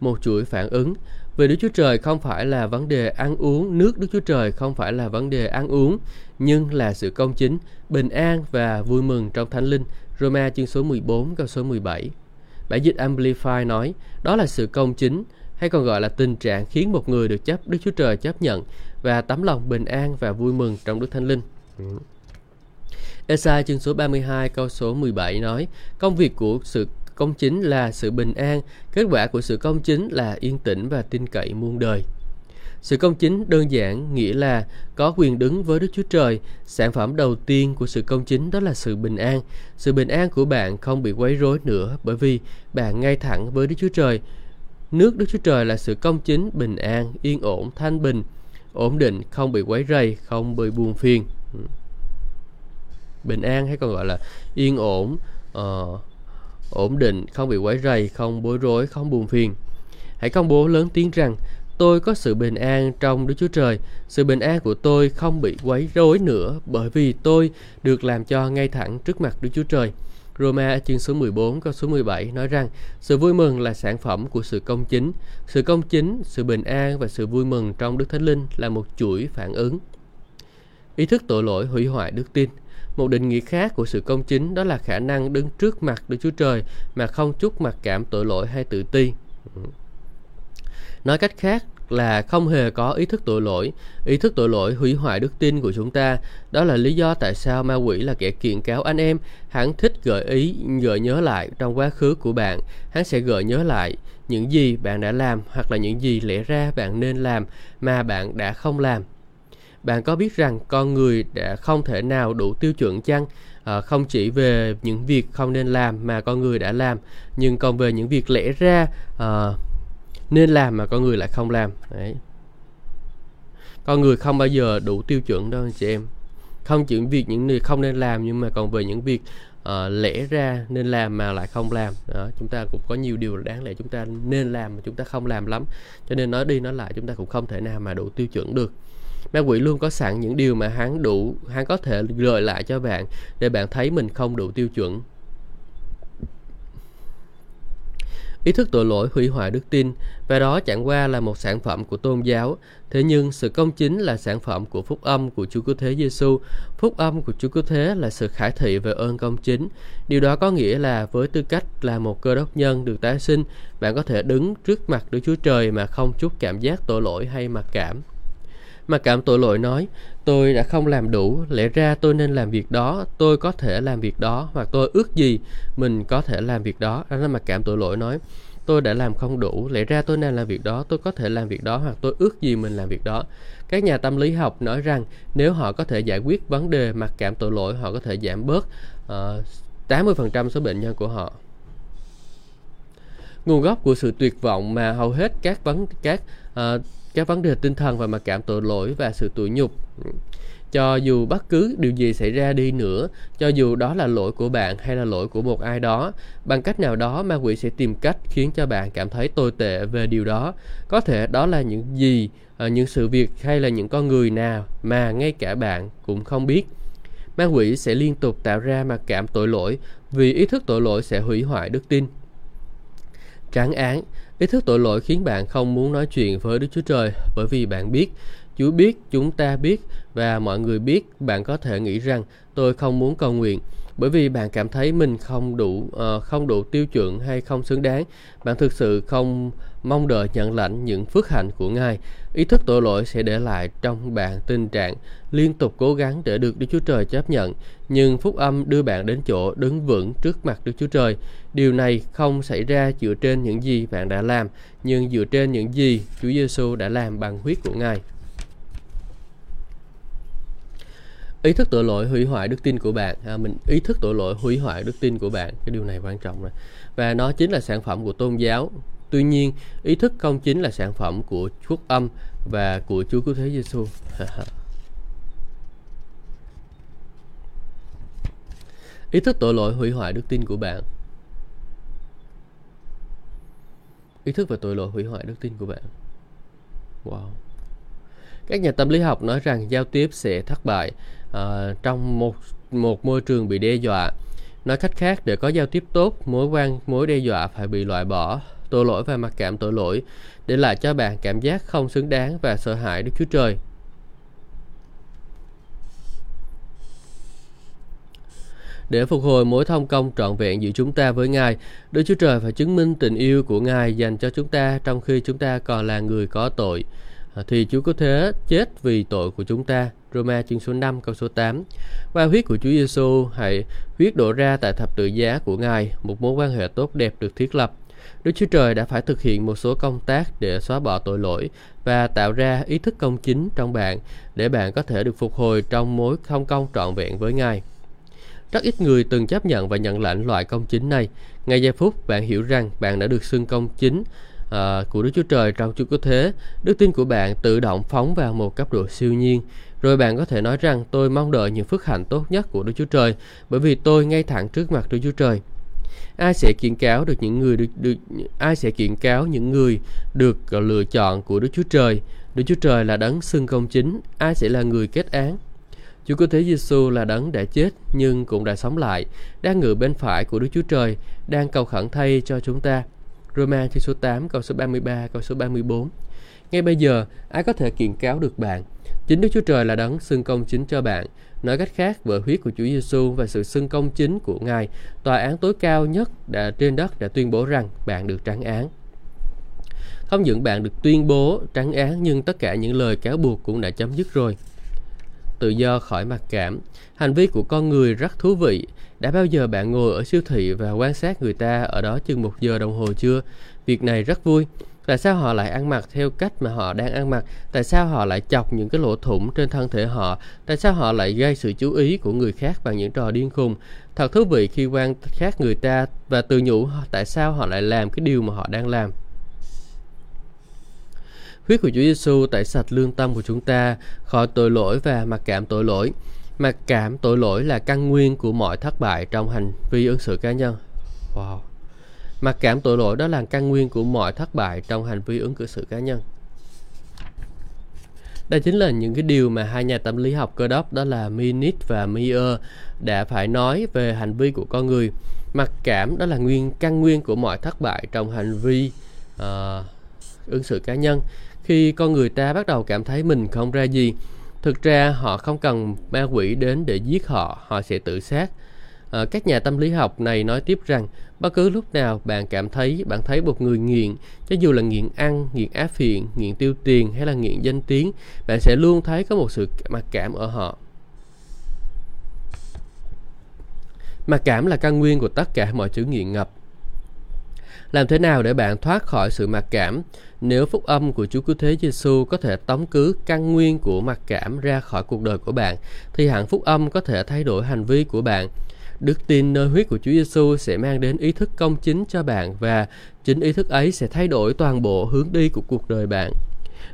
Một chuỗi phản ứng về Đức Chúa Trời không phải là vấn đề ăn uống, nước Đức Chúa Trời không phải là vấn đề ăn uống, nhưng là sự công chính, bình an và vui mừng trong Thánh Linh. Roma chương số 14 câu số 17. Bản dịch Amplify nói, đó là sự công chính, hay còn gọi là tình trạng khiến một người được chấp Đức Chúa Trời chấp nhận và tấm lòng bình an và vui mừng trong Đức Thánh Linh. Esai chương số 32 câu số 17 nói, công việc của sự công chính là sự bình an, kết quả của sự công chính là yên tĩnh và tin cậy muôn đời. Sự công chính đơn giản nghĩa là có quyền đứng với Đức Chúa Trời. Sản phẩm đầu tiên của sự công chính đó là sự bình an. Sự bình an của bạn không bị quấy rối nữa bởi vì bạn ngay thẳng với Đức Chúa Trời. Nước Đức Chúa Trời là sự công chính, bình an, yên ổn, thanh bình, ổn định, không bị quấy rầy, không bị buồn phiền. Bình an hay còn gọi là yên ổn, uh, ổn định, không bị quấy rầy, không bối rối, không buồn phiền. Hãy công bố lớn tiếng rằng tôi có sự bình an trong Đức Chúa Trời. Sự bình an của tôi không bị quấy rối nữa bởi vì tôi được làm cho ngay thẳng trước mặt Đức Chúa Trời. Roma chương số 14 câu số 17 nói rằng sự vui mừng là sản phẩm của sự công chính. Sự công chính, sự bình an và sự vui mừng trong Đức Thánh Linh là một chuỗi phản ứng. Ý thức tội lỗi hủy hoại đức tin. Một định nghĩa khác của sự công chính đó là khả năng đứng trước mặt Đức Chúa Trời mà không chút mặc cảm tội lỗi hay tự ti. Nói cách khác là không hề có ý thức tội lỗi. Ý thức tội lỗi hủy hoại đức tin của chúng ta. Đó là lý do tại sao ma quỷ là kẻ kiện cáo anh em. Hắn thích gợi ý, gợi nhớ lại trong quá khứ của bạn. Hắn sẽ gợi nhớ lại những gì bạn đã làm hoặc là những gì lẽ ra bạn nên làm mà bạn đã không làm bạn có biết rằng con người đã không thể nào đủ tiêu chuẩn chăng? À, không chỉ về những việc không nên làm mà con người đã làm nhưng còn về những việc lẽ ra à, nên làm mà con người lại không làm. Đấy. Con người không bao giờ đủ tiêu chuẩn đâu anh chị em. Không chỉ việc những người không nên làm nhưng mà còn về những việc uh, lẽ ra nên làm mà lại không làm. Đó, chúng ta cũng có nhiều điều đáng lẽ chúng ta nên làm mà chúng ta không làm lắm. Cho nên nói đi nói lại chúng ta cũng không thể nào mà đủ tiêu chuẩn được ma quỷ luôn có sẵn những điều mà hắn đủ hắn có thể gợi lại cho bạn để bạn thấy mình không đủ tiêu chuẩn Ý thức tội lỗi hủy hoại đức tin và đó chẳng qua là một sản phẩm của tôn giáo. Thế nhưng sự công chính là sản phẩm của phúc âm của Chúa Cứu Thế Giêsu. Phúc âm của Chúa Cứu Thế là sự khải thị về ơn công chính. Điều đó có nghĩa là với tư cách là một cơ đốc nhân được tái sinh, bạn có thể đứng trước mặt Đức Chúa Trời mà không chút cảm giác tội lỗi hay mặc cảm mà cảm tội lỗi nói, tôi đã không làm đủ, lẽ ra tôi nên làm việc đó, tôi có thể làm việc đó, hoặc tôi ước gì mình có thể làm việc đó. Đó là mặc cảm tội lỗi nói, tôi đã làm không đủ, lẽ ra tôi nên làm việc đó, tôi có thể làm việc đó, hoặc tôi ước gì mình làm việc đó. Các nhà tâm lý học nói rằng nếu họ có thể giải quyết vấn đề mặc cảm tội lỗi, họ có thể giảm bớt ờ, uh, 80% số bệnh nhân của họ nguồn gốc của sự tuyệt vọng mà hầu hết các vấn các uh, các vấn đề tinh thần và mặc cảm tội lỗi và sự tủi nhục. Cho dù bất cứ điều gì xảy ra đi nữa, cho dù đó là lỗi của bạn hay là lỗi của một ai đó, bằng cách nào đó ma quỷ sẽ tìm cách khiến cho bạn cảm thấy tồi tệ về điều đó. Có thể đó là những gì ờ, những sự việc hay là những con người nào mà ngay cả bạn cũng không biết. Ma quỷ sẽ liên tục tạo ra mặc cảm tội lỗi vì ý thức tội lỗi sẽ hủy hoại đức tin. Tráng án Ý thức tội lỗi khiến bạn không muốn nói chuyện với Đức Chúa Trời bởi vì bạn biết, Chúa biết, chúng ta biết và mọi người biết bạn có thể nghĩ rằng tôi không muốn cầu nguyện. Bởi vì bạn cảm thấy mình không đủ uh, không đủ tiêu chuẩn hay không xứng đáng bạn thực sự không mong đợi nhận lãnh những phước hạnh của ngài. Ý thức tội lỗi sẽ để lại trong bạn tình trạng liên tục cố gắng để được đức chúa trời chấp nhận nhưng phúc âm đưa bạn đến chỗ đứng vững trước mặt đức chúa trời. Điều này không xảy ra dựa trên những gì bạn đã làm nhưng dựa trên những gì chúa giêsu đã làm bằng huyết của ngài. Ý thức tội lỗi hủy hoại đức tin của bạn. À, mình ý thức tội lỗi hủy hoại đức tin của bạn cái điều này quan trọng rồi. Và nó chính là sản phẩm của tôn giáo tuy nhiên ý thức không chính là sản phẩm của phúc âm và của Chúa Cứu Thế Giêsu <laughs> ý thức tội lỗi hủy hoại đức tin của bạn ý thức về tội lỗi hủy hoại đức tin của bạn wow các nhà tâm lý học nói rằng giao tiếp sẽ thất bại uh, trong một một môi trường bị đe dọa. Nói cách khác, để có giao tiếp tốt, mối quan mối đe dọa phải bị loại bỏ. Tội lỗi và mặc cảm tội lỗi để lại cho bạn cảm giác không xứng đáng và sợ hãi Đức Chúa Trời. để phục hồi mối thông công trọn vẹn giữa chúng ta với Ngài. Đức Chúa Trời phải chứng minh tình yêu của Ngài dành cho chúng ta trong khi chúng ta còn là người có tội. À, thì Chúa có thế chết vì tội của chúng ta. Roma chương số 5 câu số 8. Qua huyết của Chúa Giêsu, hãy huyết đổ ra tại thập tự giá của Ngài, một mối quan hệ tốt đẹp được thiết lập. Đức Chúa Trời đã phải thực hiện một số công tác để xóa bỏ tội lỗi và tạo ra ý thức công chính trong bạn để bạn có thể được phục hồi trong mối thông công trọn vẹn với Ngài. Rất ít người từng chấp nhận và nhận lãnh loại công chính này. Ngay giây phút bạn hiểu rằng bạn đã được xưng công chính uh, của Đức Chúa Trời trong Chúa Cứu Thế, đức tin của bạn tự động phóng vào một cấp độ siêu nhiên. Rồi bạn có thể nói rằng tôi mong đợi những phước hạnh tốt nhất của Đức Chúa Trời bởi vì tôi ngay thẳng trước mặt Đức Chúa Trời. Ai sẽ kiện cáo được những người được, được ai sẽ kiện cáo những người được ờ, lựa chọn của Đức Chúa Trời? Đức Chúa Trời là đấng xưng công chính, ai sẽ là người kết án? Chúa Cứu Thế Giêsu là đấng đã chết nhưng cũng đã sống lại, đang ngự bên phải của Đức Chúa Trời, đang cầu khẩn thay cho chúng ta. Roma chương số 8 câu số 33 câu số 34. Ngay bây giờ, ai có thể kiện cáo được bạn? Chính Đức Chúa Trời là đấng xưng công chính cho bạn. Nói cách khác, bởi huyết của Chúa Giêsu và sự xưng công chính của Ngài, tòa án tối cao nhất đã trên đất đã tuyên bố rằng bạn được trắng án. Không những bạn được tuyên bố trắng án nhưng tất cả những lời cáo buộc cũng đã chấm dứt rồi. Tự do khỏi mặc cảm. Hành vi của con người rất thú vị. Đã bao giờ bạn ngồi ở siêu thị và quan sát người ta ở đó chừng một giờ đồng hồ chưa? Việc này rất vui. Tại sao họ lại ăn mặc theo cách mà họ đang ăn mặc? Tại sao họ lại chọc những cái lỗ thủng trên thân thể họ? Tại sao họ lại gây sự chú ý của người khác bằng những trò điên khùng? Thật thú vị khi quan sát người ta và tự nhủ tại sao họ lại làm cái điều mà họ đang làm. Huyết của Chúa Giêsu tẩy sạch lương tâm của chúng ta, khỏi tội lỗi và mặc cảm tội lỗi. Mặc cảm tội lỗi là căn nguyên của mọi thất bại trong hành vi ứng xử cá nhân. Wow. Mặc cảm tội lỗi đó là căn nguyên của mọi thất bại trong hành vi ứng cử sự cá nhân. Đây chính là những cái điều mà hai nhà tâm lý học cơ đốc đó là Minit và Meyer đã phải nói về hành vi của con người. Mặc cảm đó là nguyên căn nguyên của mọi thất bại trong hành vi uh, ứng xử cá nhân. Khi con người ta bắt đầu cảm thấy mình không ra gì, thực ra họ không cần ma quỷ đến để giết họ, họ sẽ tự sát. À, các nhà tâm lý học này nói tiếp rằng bất cứ lúc nào bạn cảm thấy bạn thấy một người nghiện, cho dù là nghiện ăn, nghiện áp phiện, nghiện tiêu tiền hay là nghiện danh tiếng, bạn sẽ luôn thấy có một sự mặc cảm ở họ. Mặc cảm là căn nguyên của tất cả mọi chứng nghiện ngập. Làm thế nào để bạn thoát khỏi sự mặc cảm? Nếu phúc âm của Chúa Cứu Thế Giêsu có thể tống cứ căn nguyên của mặc cảm ra khỏi cuộc đời của bạn, thì hẳn phúc âm có thể thay đổi hành vi của bạn. Đức tin nơi huyết của Chúa Giêsu sẽ mang đến ý thức công chính cho bạn và chính ý thức ấy sẽ thay đổi toàn bộ hướng đi của cuộc đời bạn.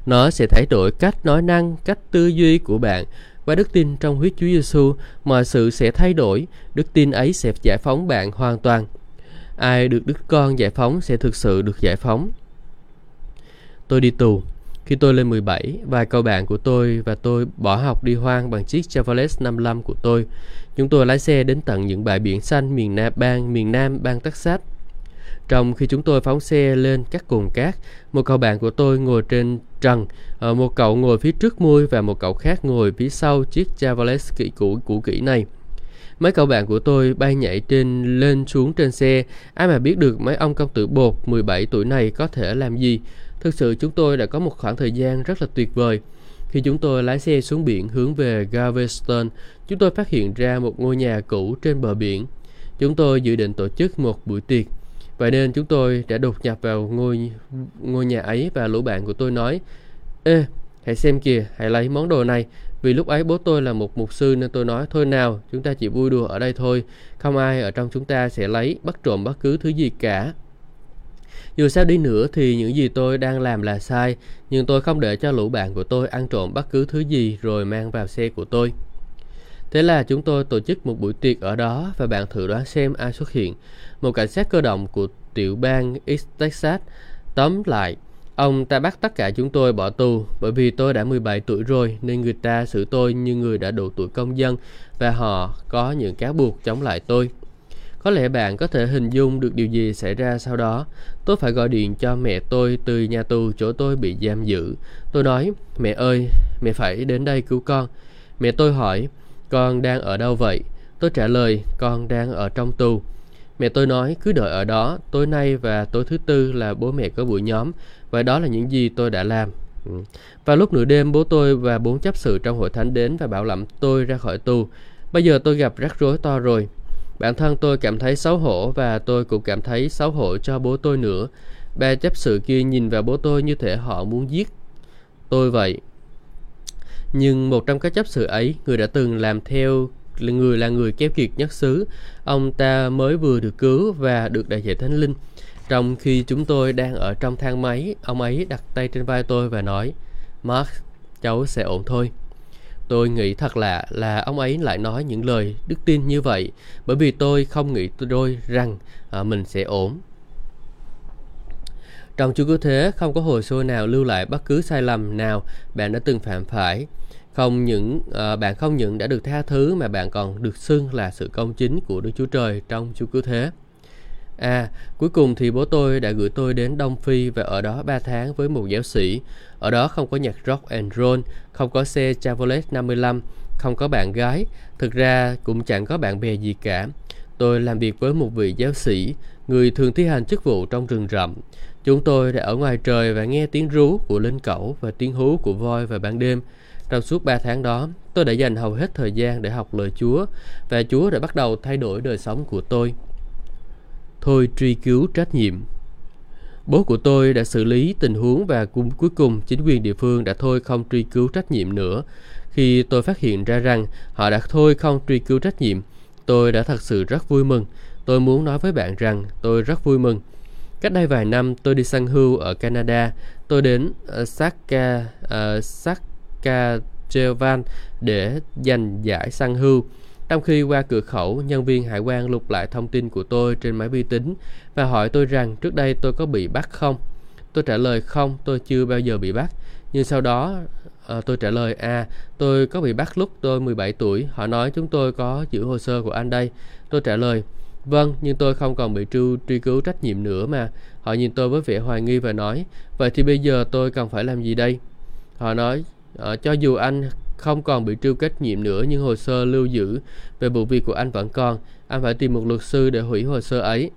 Nó sẽ thay đổi cách nói năng, cách tư duy của bạn và đức tin trong huyết Chúa Giêsu, mọi sự sẽ thay đổi, đức tin ấy sẽ giải phóng bạn hoàn toàn. Ai được Đức Con giải phóng sẽ thực sự được giải phóng. Tôi đi tù. Khi tôi lên 17, vài cậu bạn của tôi và tôi bỏ học đi hoang bằng chiếc Chevrolet 55 của tôi. Chúng tôi lái xe đến tận những bãi biển xanh miền Nam bang miền Nam bang Texas. Trong khi chúng tôi phóng xe lên các cồn cát, một cậu bạn của tôi ngồi trên trần, ờ, một cậu ngồi phía trước mui và một cậu khác ngồi phía sau chiếc Chevrolet kỹ cũ cũ kỹ này. Mấy cậu bạn của tôi bay nhảy trên lên xuống trên xe, ai mà biết được mấy ông công tử bột 17 tuổi này có thể làm gì. Thực sự chúng tôi đã có một khoảng thời gian rất là tuyệt vời. Khi chúng tôi lái xe xuống biển hướng về Galveston, chúng tôi phát hiện ra một ngôi nhà cũ trên bờ biển. Chúng tôi dự định tổ chức một buổi tiệc. Vậy nên chúng tôi đã đột nhập vào ngôi ngôi nhà ấy và lũ bạn của tôi nói Ê, hãy xem kìa, hãy lấy món đồ này. Vì lúc ấy bố tôi là một mục sư nên tôi nói thôi nào, chúng ta chỉ vui đùa ở đây thôi. Không ai ở trong chúng ta sẽ lấy, bắt trộm bất cứ thứ gì cả. Dù sao đi nữa thì những gì tôi đang làm là sai, nhưng tôi không để cho lũ bạn của tôi ăn trộm bất cứ thứ gì rồi mang vào xe của tôi. Thế là chúng tôi tổ chức một buổi tiệc ở đó và bạn thử đoán xem ai xuất hiện. Một cảnh sát cơ động của tiểu bang East Texas. Tóm lại, ông ta bắt tất cả chúng tôi bỏ tù bởi vì tôi đã 17 tuổi rồi nên người ta xử tôi như người đã đủ tuổi công dân và họ có những cáo buộc chống lại tôi. Có lẽ bạn có thể hình dung được điều gì xảy ra sau đó. Tôi phải gọi điện cho mẹ tôi từ nhà tù chỗ tôi bị giam giữ. Tôi nói, mẹ ơi, mẹ phải đến đây cứu con. Mẹ tôi hỏi, con đang ở đâu vậy? Tôi trả lời, con đang ở trong tù. Mẹ tôi nói, cứ đợi ở đó, tối nay và tối thứ tư là bố mẹ có buổi nhóm, và đó là những gì tôi đã làm. Ừ. vào Và lúc nửa đêm, bố tôi và bốn chấp sự trong hội thánh đến và bảo lãnh tôi ra khỏi tù. Bây giờ tôi gặp rắc rối to rồi. Bản thân tôi cảm thấy xấu hổ và tôi cũng cảm thấy xấu hổ cho bố tôi nữa. Ba chấp sự kia nhìn vào bố tôi như thể họ muốn giết tôi vậy. Nhưng một trong các chấp sự ấy, người đã từng làm theo là người là người keo kiệt nhất xứ. Ông ta mới vừa được cứu và được đại dạy thánh linh. Trong khi chúng tôi đang ở trong thang máy, ông ấy đặt tay trên vai tôi và nói, Mark, cháu sẽ ổn thôi. Tôi nghĩ thật lạ là ông ấy lại nói những lời đức tin như vậy bởi vì tôi không nghĩ tôi rằng à, mình sẽ ổn. Trong Chúa Cứu Thế không có hồ sơ nào lưu lại bất cứ sai lầm nào bạn đã từng phạm phải. Không những à, bạn không những đã được tha thứ mà bạn còn được xưng là sự công chính của Đức Chúa Trời trong Chúa Cứu Thế. À, cuối cùng thì bố tôi đã gửi tôi đến Đông Phi và ở đó 3 tháng với một giáo sĩ. Ở đó không có nhạc rock and roll, không có xe Chevrolet 55, không có bạn gái, thực ra cũng chẳng có bạn bè gì cả. Tôi làm việc với một vị giáo sĩ, người thường thi hành chức vụ trong rừng rậm. Chúng tôi đã ở ngoài trời và nghe tiếng rú của linh cẩu và tiếng hú của voi vào ban đêm. Trong suốt 3 tháng đó, tôi đã dành hầu hết thời gian để học lời Chúa và Chúa đã bắt đầu thay đổi đời sống của tôi thôi truy cứu trách nhiệm. Bố của tôi đã xử lý tình huống và cuối cùng chính quyền địa phương đã thôi không truy cứu trách nhiệm nữa. Khi tôi phát hiện ra rằng họ đã thôi không truy cứu trách nhiệm, tôi đã thật sự rất vui mừng. Tôi muốn nói với bạn rằng tôi rất vui mừng. Cách đây vài năm tôi đi săn hưu ở Canada. Tôi đến uh, Saska, uh, Saskatchewan để giành giải săn hưu. Trong khi qua cửa khẩu, nhân viên hải quan lục lại thông tin của tôi trên máy vi tính và hỏi tôi rằng trước đây tôi có bị bắt không. Tôi trả lời không, tôi chưa bao giờ bị bắt. Nhưng sau đó à, tôi trả lời à tôi có bị bắt lúc tôi 17 tuổi. Họ nói chúng tôi có giữ hồ sơ của anh đây. Tôi trả lời Vâng, nhưng tôi không còn bị tru, truy cứu trách nhiệm nữa mà. Họ nhìn tôi với vẻ hoài nghi và nói, vậy thì bây giờ tôi cần phải làm gì đây? Họ nói, à, cho dù anh không còn bị truy trách nhiệm nữa nhưng hồ sơ lưu giữ về vụ việc của anh vẫn còn. Anh phải tìm một luật sư để hủy hồ sơ ấy.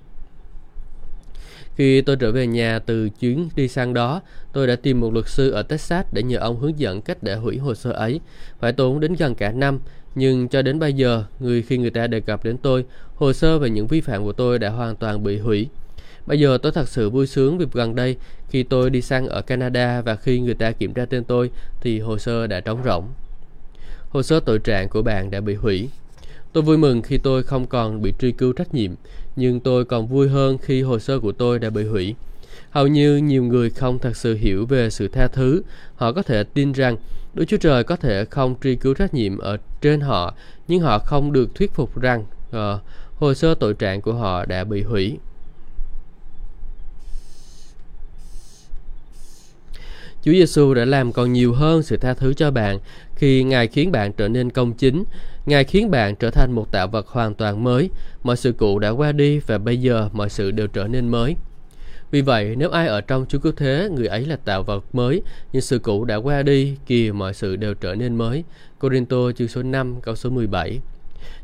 Khi tôi trở về nhà từ chuyến đi sang đó, tôi đã tìm một luật sư ở Texas để nhờ ông hướng dẫn cách để hủy hồ sơ ấy. Phải tốn đến gần cả năm, nhưng cho đến bây giờ, người khi người ta đề cập đến tôi, hồ sơ về những vi phạm của tôi đã hoàn toàn bị hủy. Bây giờ tôi thật sự vui sướng vì gần đây khi tôi đi sang ở Canada và khi người ta kiểm tra tên tôi thì hồ sơ đã trống rỗng. Hồ sơ tội trạng của bạn đã bị hủy. Tôi vui mừng khi tôi không còn bị truy cứu trách nhiệm, nhưng tôi còn vui hơn khi hồ sơ của tôi đã bị hủy. Hầu như nhiều người không thật sự hiểu về sự tha thứ. Họ có thể tin rằng Đức Chúa Trời có thể không truy cứu trách nhiệm ở trên họ, nhưng họ không được thuyết phục rằng uh, hồ sơ tội trạng của họ đã bị hủy. Chúa Giêsu đã làm còn nhiều hơn sự tha thứ cho bạn khi Ngài khiến bạn trở nên công chính. Ngài khiến bạn trở thành một tạo vật hoàn toàn mới. Mọi sự cũ đã qua đi và bây giờ mọi sự đều trở nên mới. Vì vậy, nếu ai ở trong Chúa Cứu Thế, người ấy là tạo vật mới, nhưng sự cũ đã qua đi, kìa mọi sự đều trở nên mới. Corinto chương số 5 câu số 17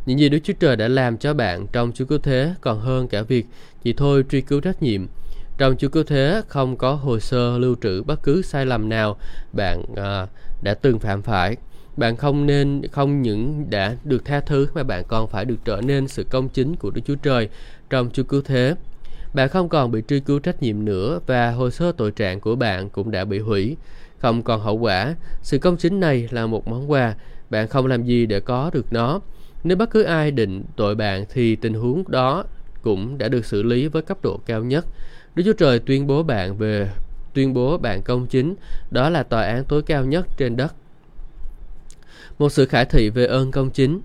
Những gì Đức Chúa Trời đã làm cho bạn trong Chúa Cứu Thế còn hơn cả việc chỉ thôi truy cứu trách nhiệm. Trong Chúa Cứu Thế không có hồ sơ lưu trữ bất cứ sai lầm nào bạn à, đã từng phạm phải. Bạn không nên không những đã được tha thứ mà bạn còn phải được trở nên sự công chính của Đức Chúa Trời trong Chúa Cứu Thế. Bạn không còn bị truy cứu trách nhiệm nữa và hồ sơ tội trạng của bạn cũng đã bị hủy. Không còn hậu quả, sự công chính này là một món quà, bạn không làm gì để có được nó. Nếu bất cứ ai định tội bạn thì tình huống đó cũng đã được xử lý với cấp độ cao nhất. Đức Chúa Trời tuyên bố bạn về tuyên bố bạn công chính, đó là tòa án tối cao nhất trên đất. Một sự khải thị về ơn công chính.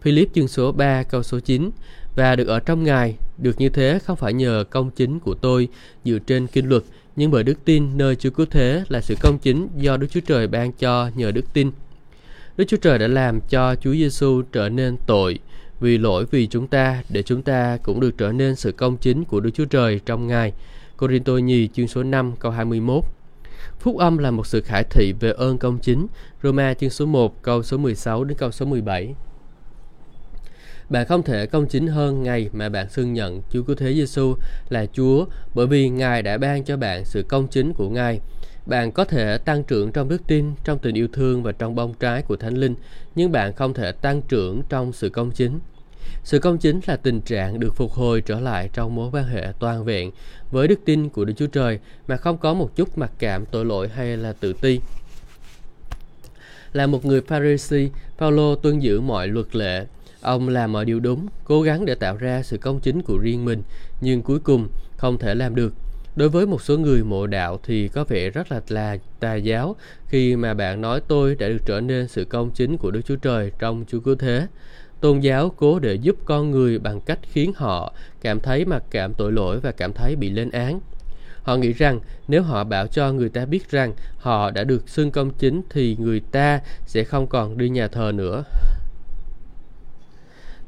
Philip chương số 3 câu số 9 và được ở trong Ngài, được như thế không phải nhờ công chính của tôi dựa trên kinh luật, nhưng bởi đức tin nơi Chúa Cứu Thế là sự công chính do Đức Chúa Trời ban cho nhờ đức tin. Đức Chúa Trời đã làm cho Chúa Giêsu trở nên tội vì lỗi vì chúng ta, để chúng ta cũng được trở nên sự công chính của Đức Chúa Trời trong Ngài. Corinto nhì chương số 5 câu 21 Phúc âm là một sự khải thị về ơn công chính. Roma chương số 1 câu số 16 đến câu số 17 bạn không thể công chính hơn ngày mà bạn xưng nhận Chúa Cứu Thế Giêsu là Chúa, bởi vì Ngài đã ban cho bạn sự công chính của Ngài. Bạn có thể tăng trưởng trong đức tin, trong tình yêu thương và trong bông trái của Thánh Linh, nhưng bạn không thể tăng trưởng trong sự công chính. Sự công chính là tình trạng được phục hồi trở lại trong mối quan hệ toàn vẹn với đức tin của Đức Chúa Trời mà không có một chút mặc cảm tội lỗi hay là tự ti. Là một người Pharisee, Paulo tuân giữ mọi luật lệ, Ông làm mọi điều đúng, cố gắng để tạo ra sự công chính của riêng mình, nhưng cuối cùng không thể làm được. Đối với một số người mộ đạo thì có vẻ rất là là tà giáo khi mà bạn nói tôi đã được trở nên sự công chính của Đức Chúa Trời trong Chúa Cứu Thế. Tôn giáo cố để giúp con người bằng cách khiến họ cảm thấy mặc cảm tội lỗi và cảm thấy bị lên án. Họ nghĩ rằng nếu họ bảo cho người ta biết rằng họ đã được xưng công chính thì người ta sẽ không còn đi nhà thờ nữa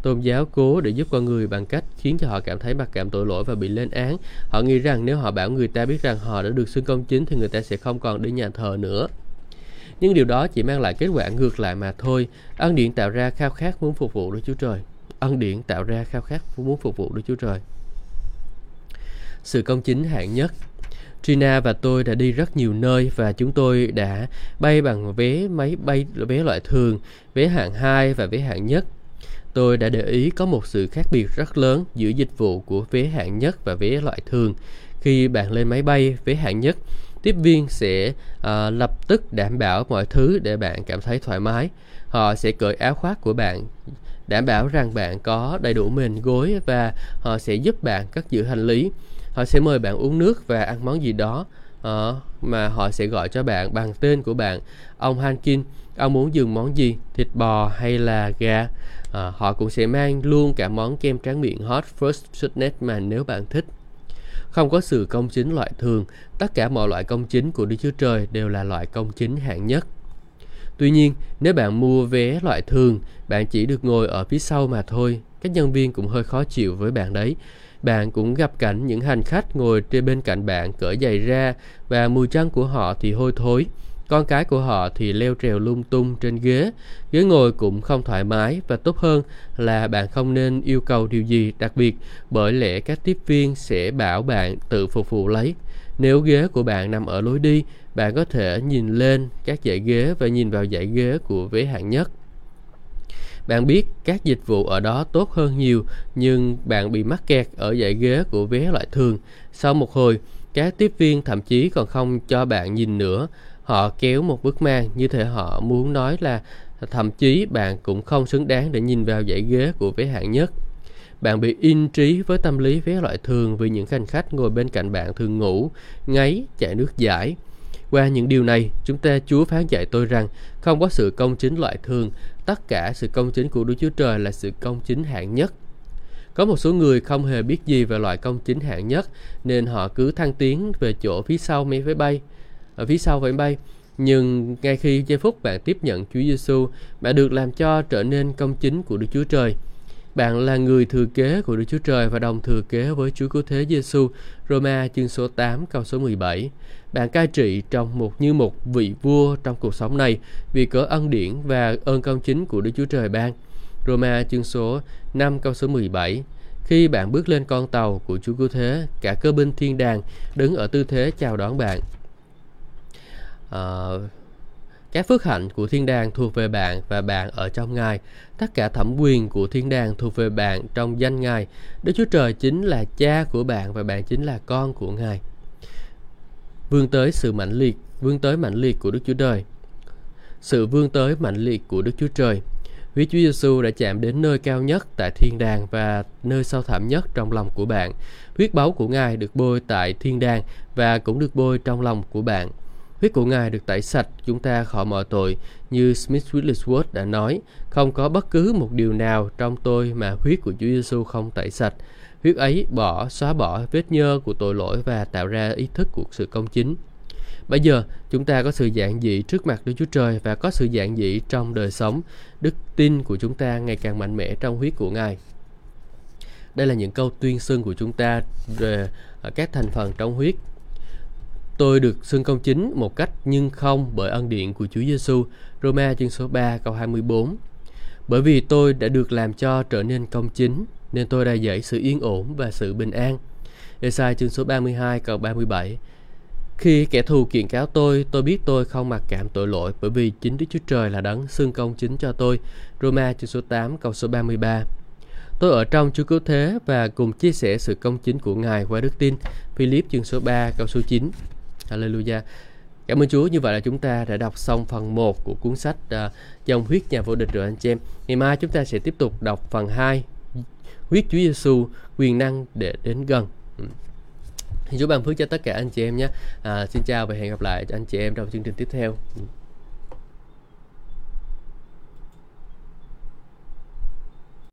tôn giáo cố để giúp con người bằng cách khiến cho họ cảm thấy mặc cảm tội lỗi và bị lên án. Họ nghĩ rằng nếu họ bảo người ta biết rằng họ đã được xưng công chính thì người ta sẽ không còn đi nhà thờ nữa. Nhưng điều đó chỉ mang lại kết quả ngược lại mà thôi. Ân điển tạo ra khao khát muốn phục vụ Đức Chúa Trời. Ân điển tạo ra khao khát muốn phục vụ Đức Chúa Trời. Sự công chính hạng nhất Trina và tôi đã đi rất nhiều nơi và chúng tôi đã bay bằng vé máy bay vé loại thường, vé hạng 2 và vé hạng nhất Tôi đã để ý có một sự khác biệt rất lớn giữa dịch vụ của vé hạng nhất và vé loại thường. Khi bạn lên máy bay vé hạng nhất, tiếp viên sẽ uh, lập tức đảm bảo mọi thứ để bạn cảm thấy thoải mái. Họ sẽ cởi áo khoác của bạn, đảm bảo rằng bạn có đầy đủ mền gối và họ sẽ giúp bạn cất giữ hành lý. Họ sẽ mời bạn uống nước và ăn món gì đó. uh, mà họ sẽ gọi cho bạn bằng tên của bạn ông Hankin ông muốn dùng món gì thịt bò hay là gà à, họ cũng sẽ mang luôn cả món kem tráng miệng hot first sweetness mà nếu bạn thích không có sự công chính loại thường tất cả mọi loại công chính của Đức Chúa Trời đều là loại công chính hạng nhất Tuy nhiên, nếu bạn mua vé loại thường, bạn chỉ được ngồi ở phía sau mà thôi. Các nhân viên cũng hơi khó chịu với bạn đấy. Bạn cũng gặp cảnh những hành khách ngồi trên bên cạnh bạn cởi giày ra và mùi chân của họ thì hôi thối. Con cái của họ thì leo trèo lung tung trên ghế. Ghế ngồi cũng không thoải mái và tốt hơn là bạn không nên yêu cầu điều gì đặc biệt bởi lẽ các tiếp viên sẽ bảo bạn tự phục vụ lấy. Nếu ghế của bạn nằm ở lối đi, bạn có thể nhìn lên các dãy ghế và nhìn vào dãy ghế của vé hạng nhất. Bạn biết các dịch vụ ở đó tốt hơn nhiều, nhưng bạn bị mắc kẹt ở dãy ghế của vé loại thường. Sau một hồi, các tiếp viên thậm chí còn không cho bạn nhìn nữa. Họ kéo một bức màn như thể họ muốn nói là thậm chí bạn cũng không xứng đáng để nhìn vào dãy ghế của vé hạng nhất. Bạn bị in trí với tâm lý vé loại thường vì những hành khách ngồi bên cạnh bạn thường ngủ, ngáy, chạy nước giải. Qua những điều này, chúng ta Chúa phán dạy tôi rằng không có sự công chính loại thường, tất cả sự công chính của Đức Chúa Trời là sự công chính hạng nhất. Có một số người không hề biết gì về loại công chính hạng nhất nên họ cứ thăng tiến về chỗ phía sau máy bay bay, ở phía sau máy bay. Nhưng ngay khi giây phút bạn tiếp nhận Chúa Giêsu, bạn được làm cho trở nên công chính của Đức Chúa Trời. Bạn là người thừa kế của Đức Chúa Trời và đồng thừa kế với Chúa Cứu Thế Giêsu. Roma chương số 8 câu số 17. Bạn cai trị trong một như một vị vua trong cuộc sống này vì cớ ân điển và ơn công chính của Đức Chúa Trời ban. Roma chương số 5 câu số 17. Khi bạn bước lên con tàu của Chúa Cứu Thế, cả cơ binh thiên đàng đứng ở tư thế chào đón bạn uh, các phước hạnh của thiên đàng thuộc về bạn và bạn ở trong Ngài. Tất cả thẩm quyền của thiên đàng thuộc về bạn trong danh Ngài. Đức Chúa Trời chính là cha của bạn và bạn chính là con của Ngài. Vươn tới sự mạnh liệt, vươn tới mạnh liệt của Đức Chúa Trời. Sự vươn tới mạnh liệt của Đức Chúa Trời. Vì Chúa Giêsu đã chạm đến nơi cao nhất tại thiên đàng và nơi sâu thẳm nhất trong lòng của bạn. Huyết báu của Ngài được bôi tại thiên đàng và cũng được bôi trong lòng của bạn. Huyết của Ngài được tẩy sạch chúng ta khỏi mọi tội, như Smith Wigglesworth đã nói, không có bất cứ một điều nào trong tôi mà huyết của Chúa Giêsu không tẩy sạch. Huyết ấy bỏ, xóa bỏ vết nhơ của tội lỗi và tạo ra ý thức của sự công chính. Bây giờ, chúng ta có sự dạng dị trước mặt Đức Chúa Trời và có sự dạng dị trong đời sống. Đức tin của chúng ta ngày càng mạnh mẽ trong huyết của Ngài. Đây là những câu tuyên xưng của chúng ta về ờ, các thành phần trong huyết Tôi được xưng công chính một cách nhưng không bởi ân điện của Chúa Giêsu. Roma chương số 3 câu 24. Bởi vì tôi đã được làm cho trở nên công chính, nên tôi đã dạy sự yên ổn và sự bình an. Esai chương số 32 câu 37. Khi kẻ thù kiện cáo tôi, tôi biết tôi không mặc cảm tội lỗi bởi vì chính Đức Chúa Trời là đấng xưng công chính cho tôi. Roma chương số 8 câu số 33. Tôi ở trong Chúa Cứu Thế và cùng chia sẻ sự công chính của Ngài qua đức tin. Philip chương số 3 câu số 9. Hallelujah. Cảm ơn Chúa, như vậy là chúng ta đã đọc xong phần 1 của cuốn sách uh, Dòng huyết nhà vô địch rồi anh chị em. Ngày mai chúng ta sẽ tiếp tục đọc phần 2 Huyết Chúa Giêsu quyền năng để đến gần. Ừ. Chúa ban phước cho tất cả anh chị em nhé. À, xin chào và hẹn gặp lại anh chị em trong chương trình tiếp theo. Ừ.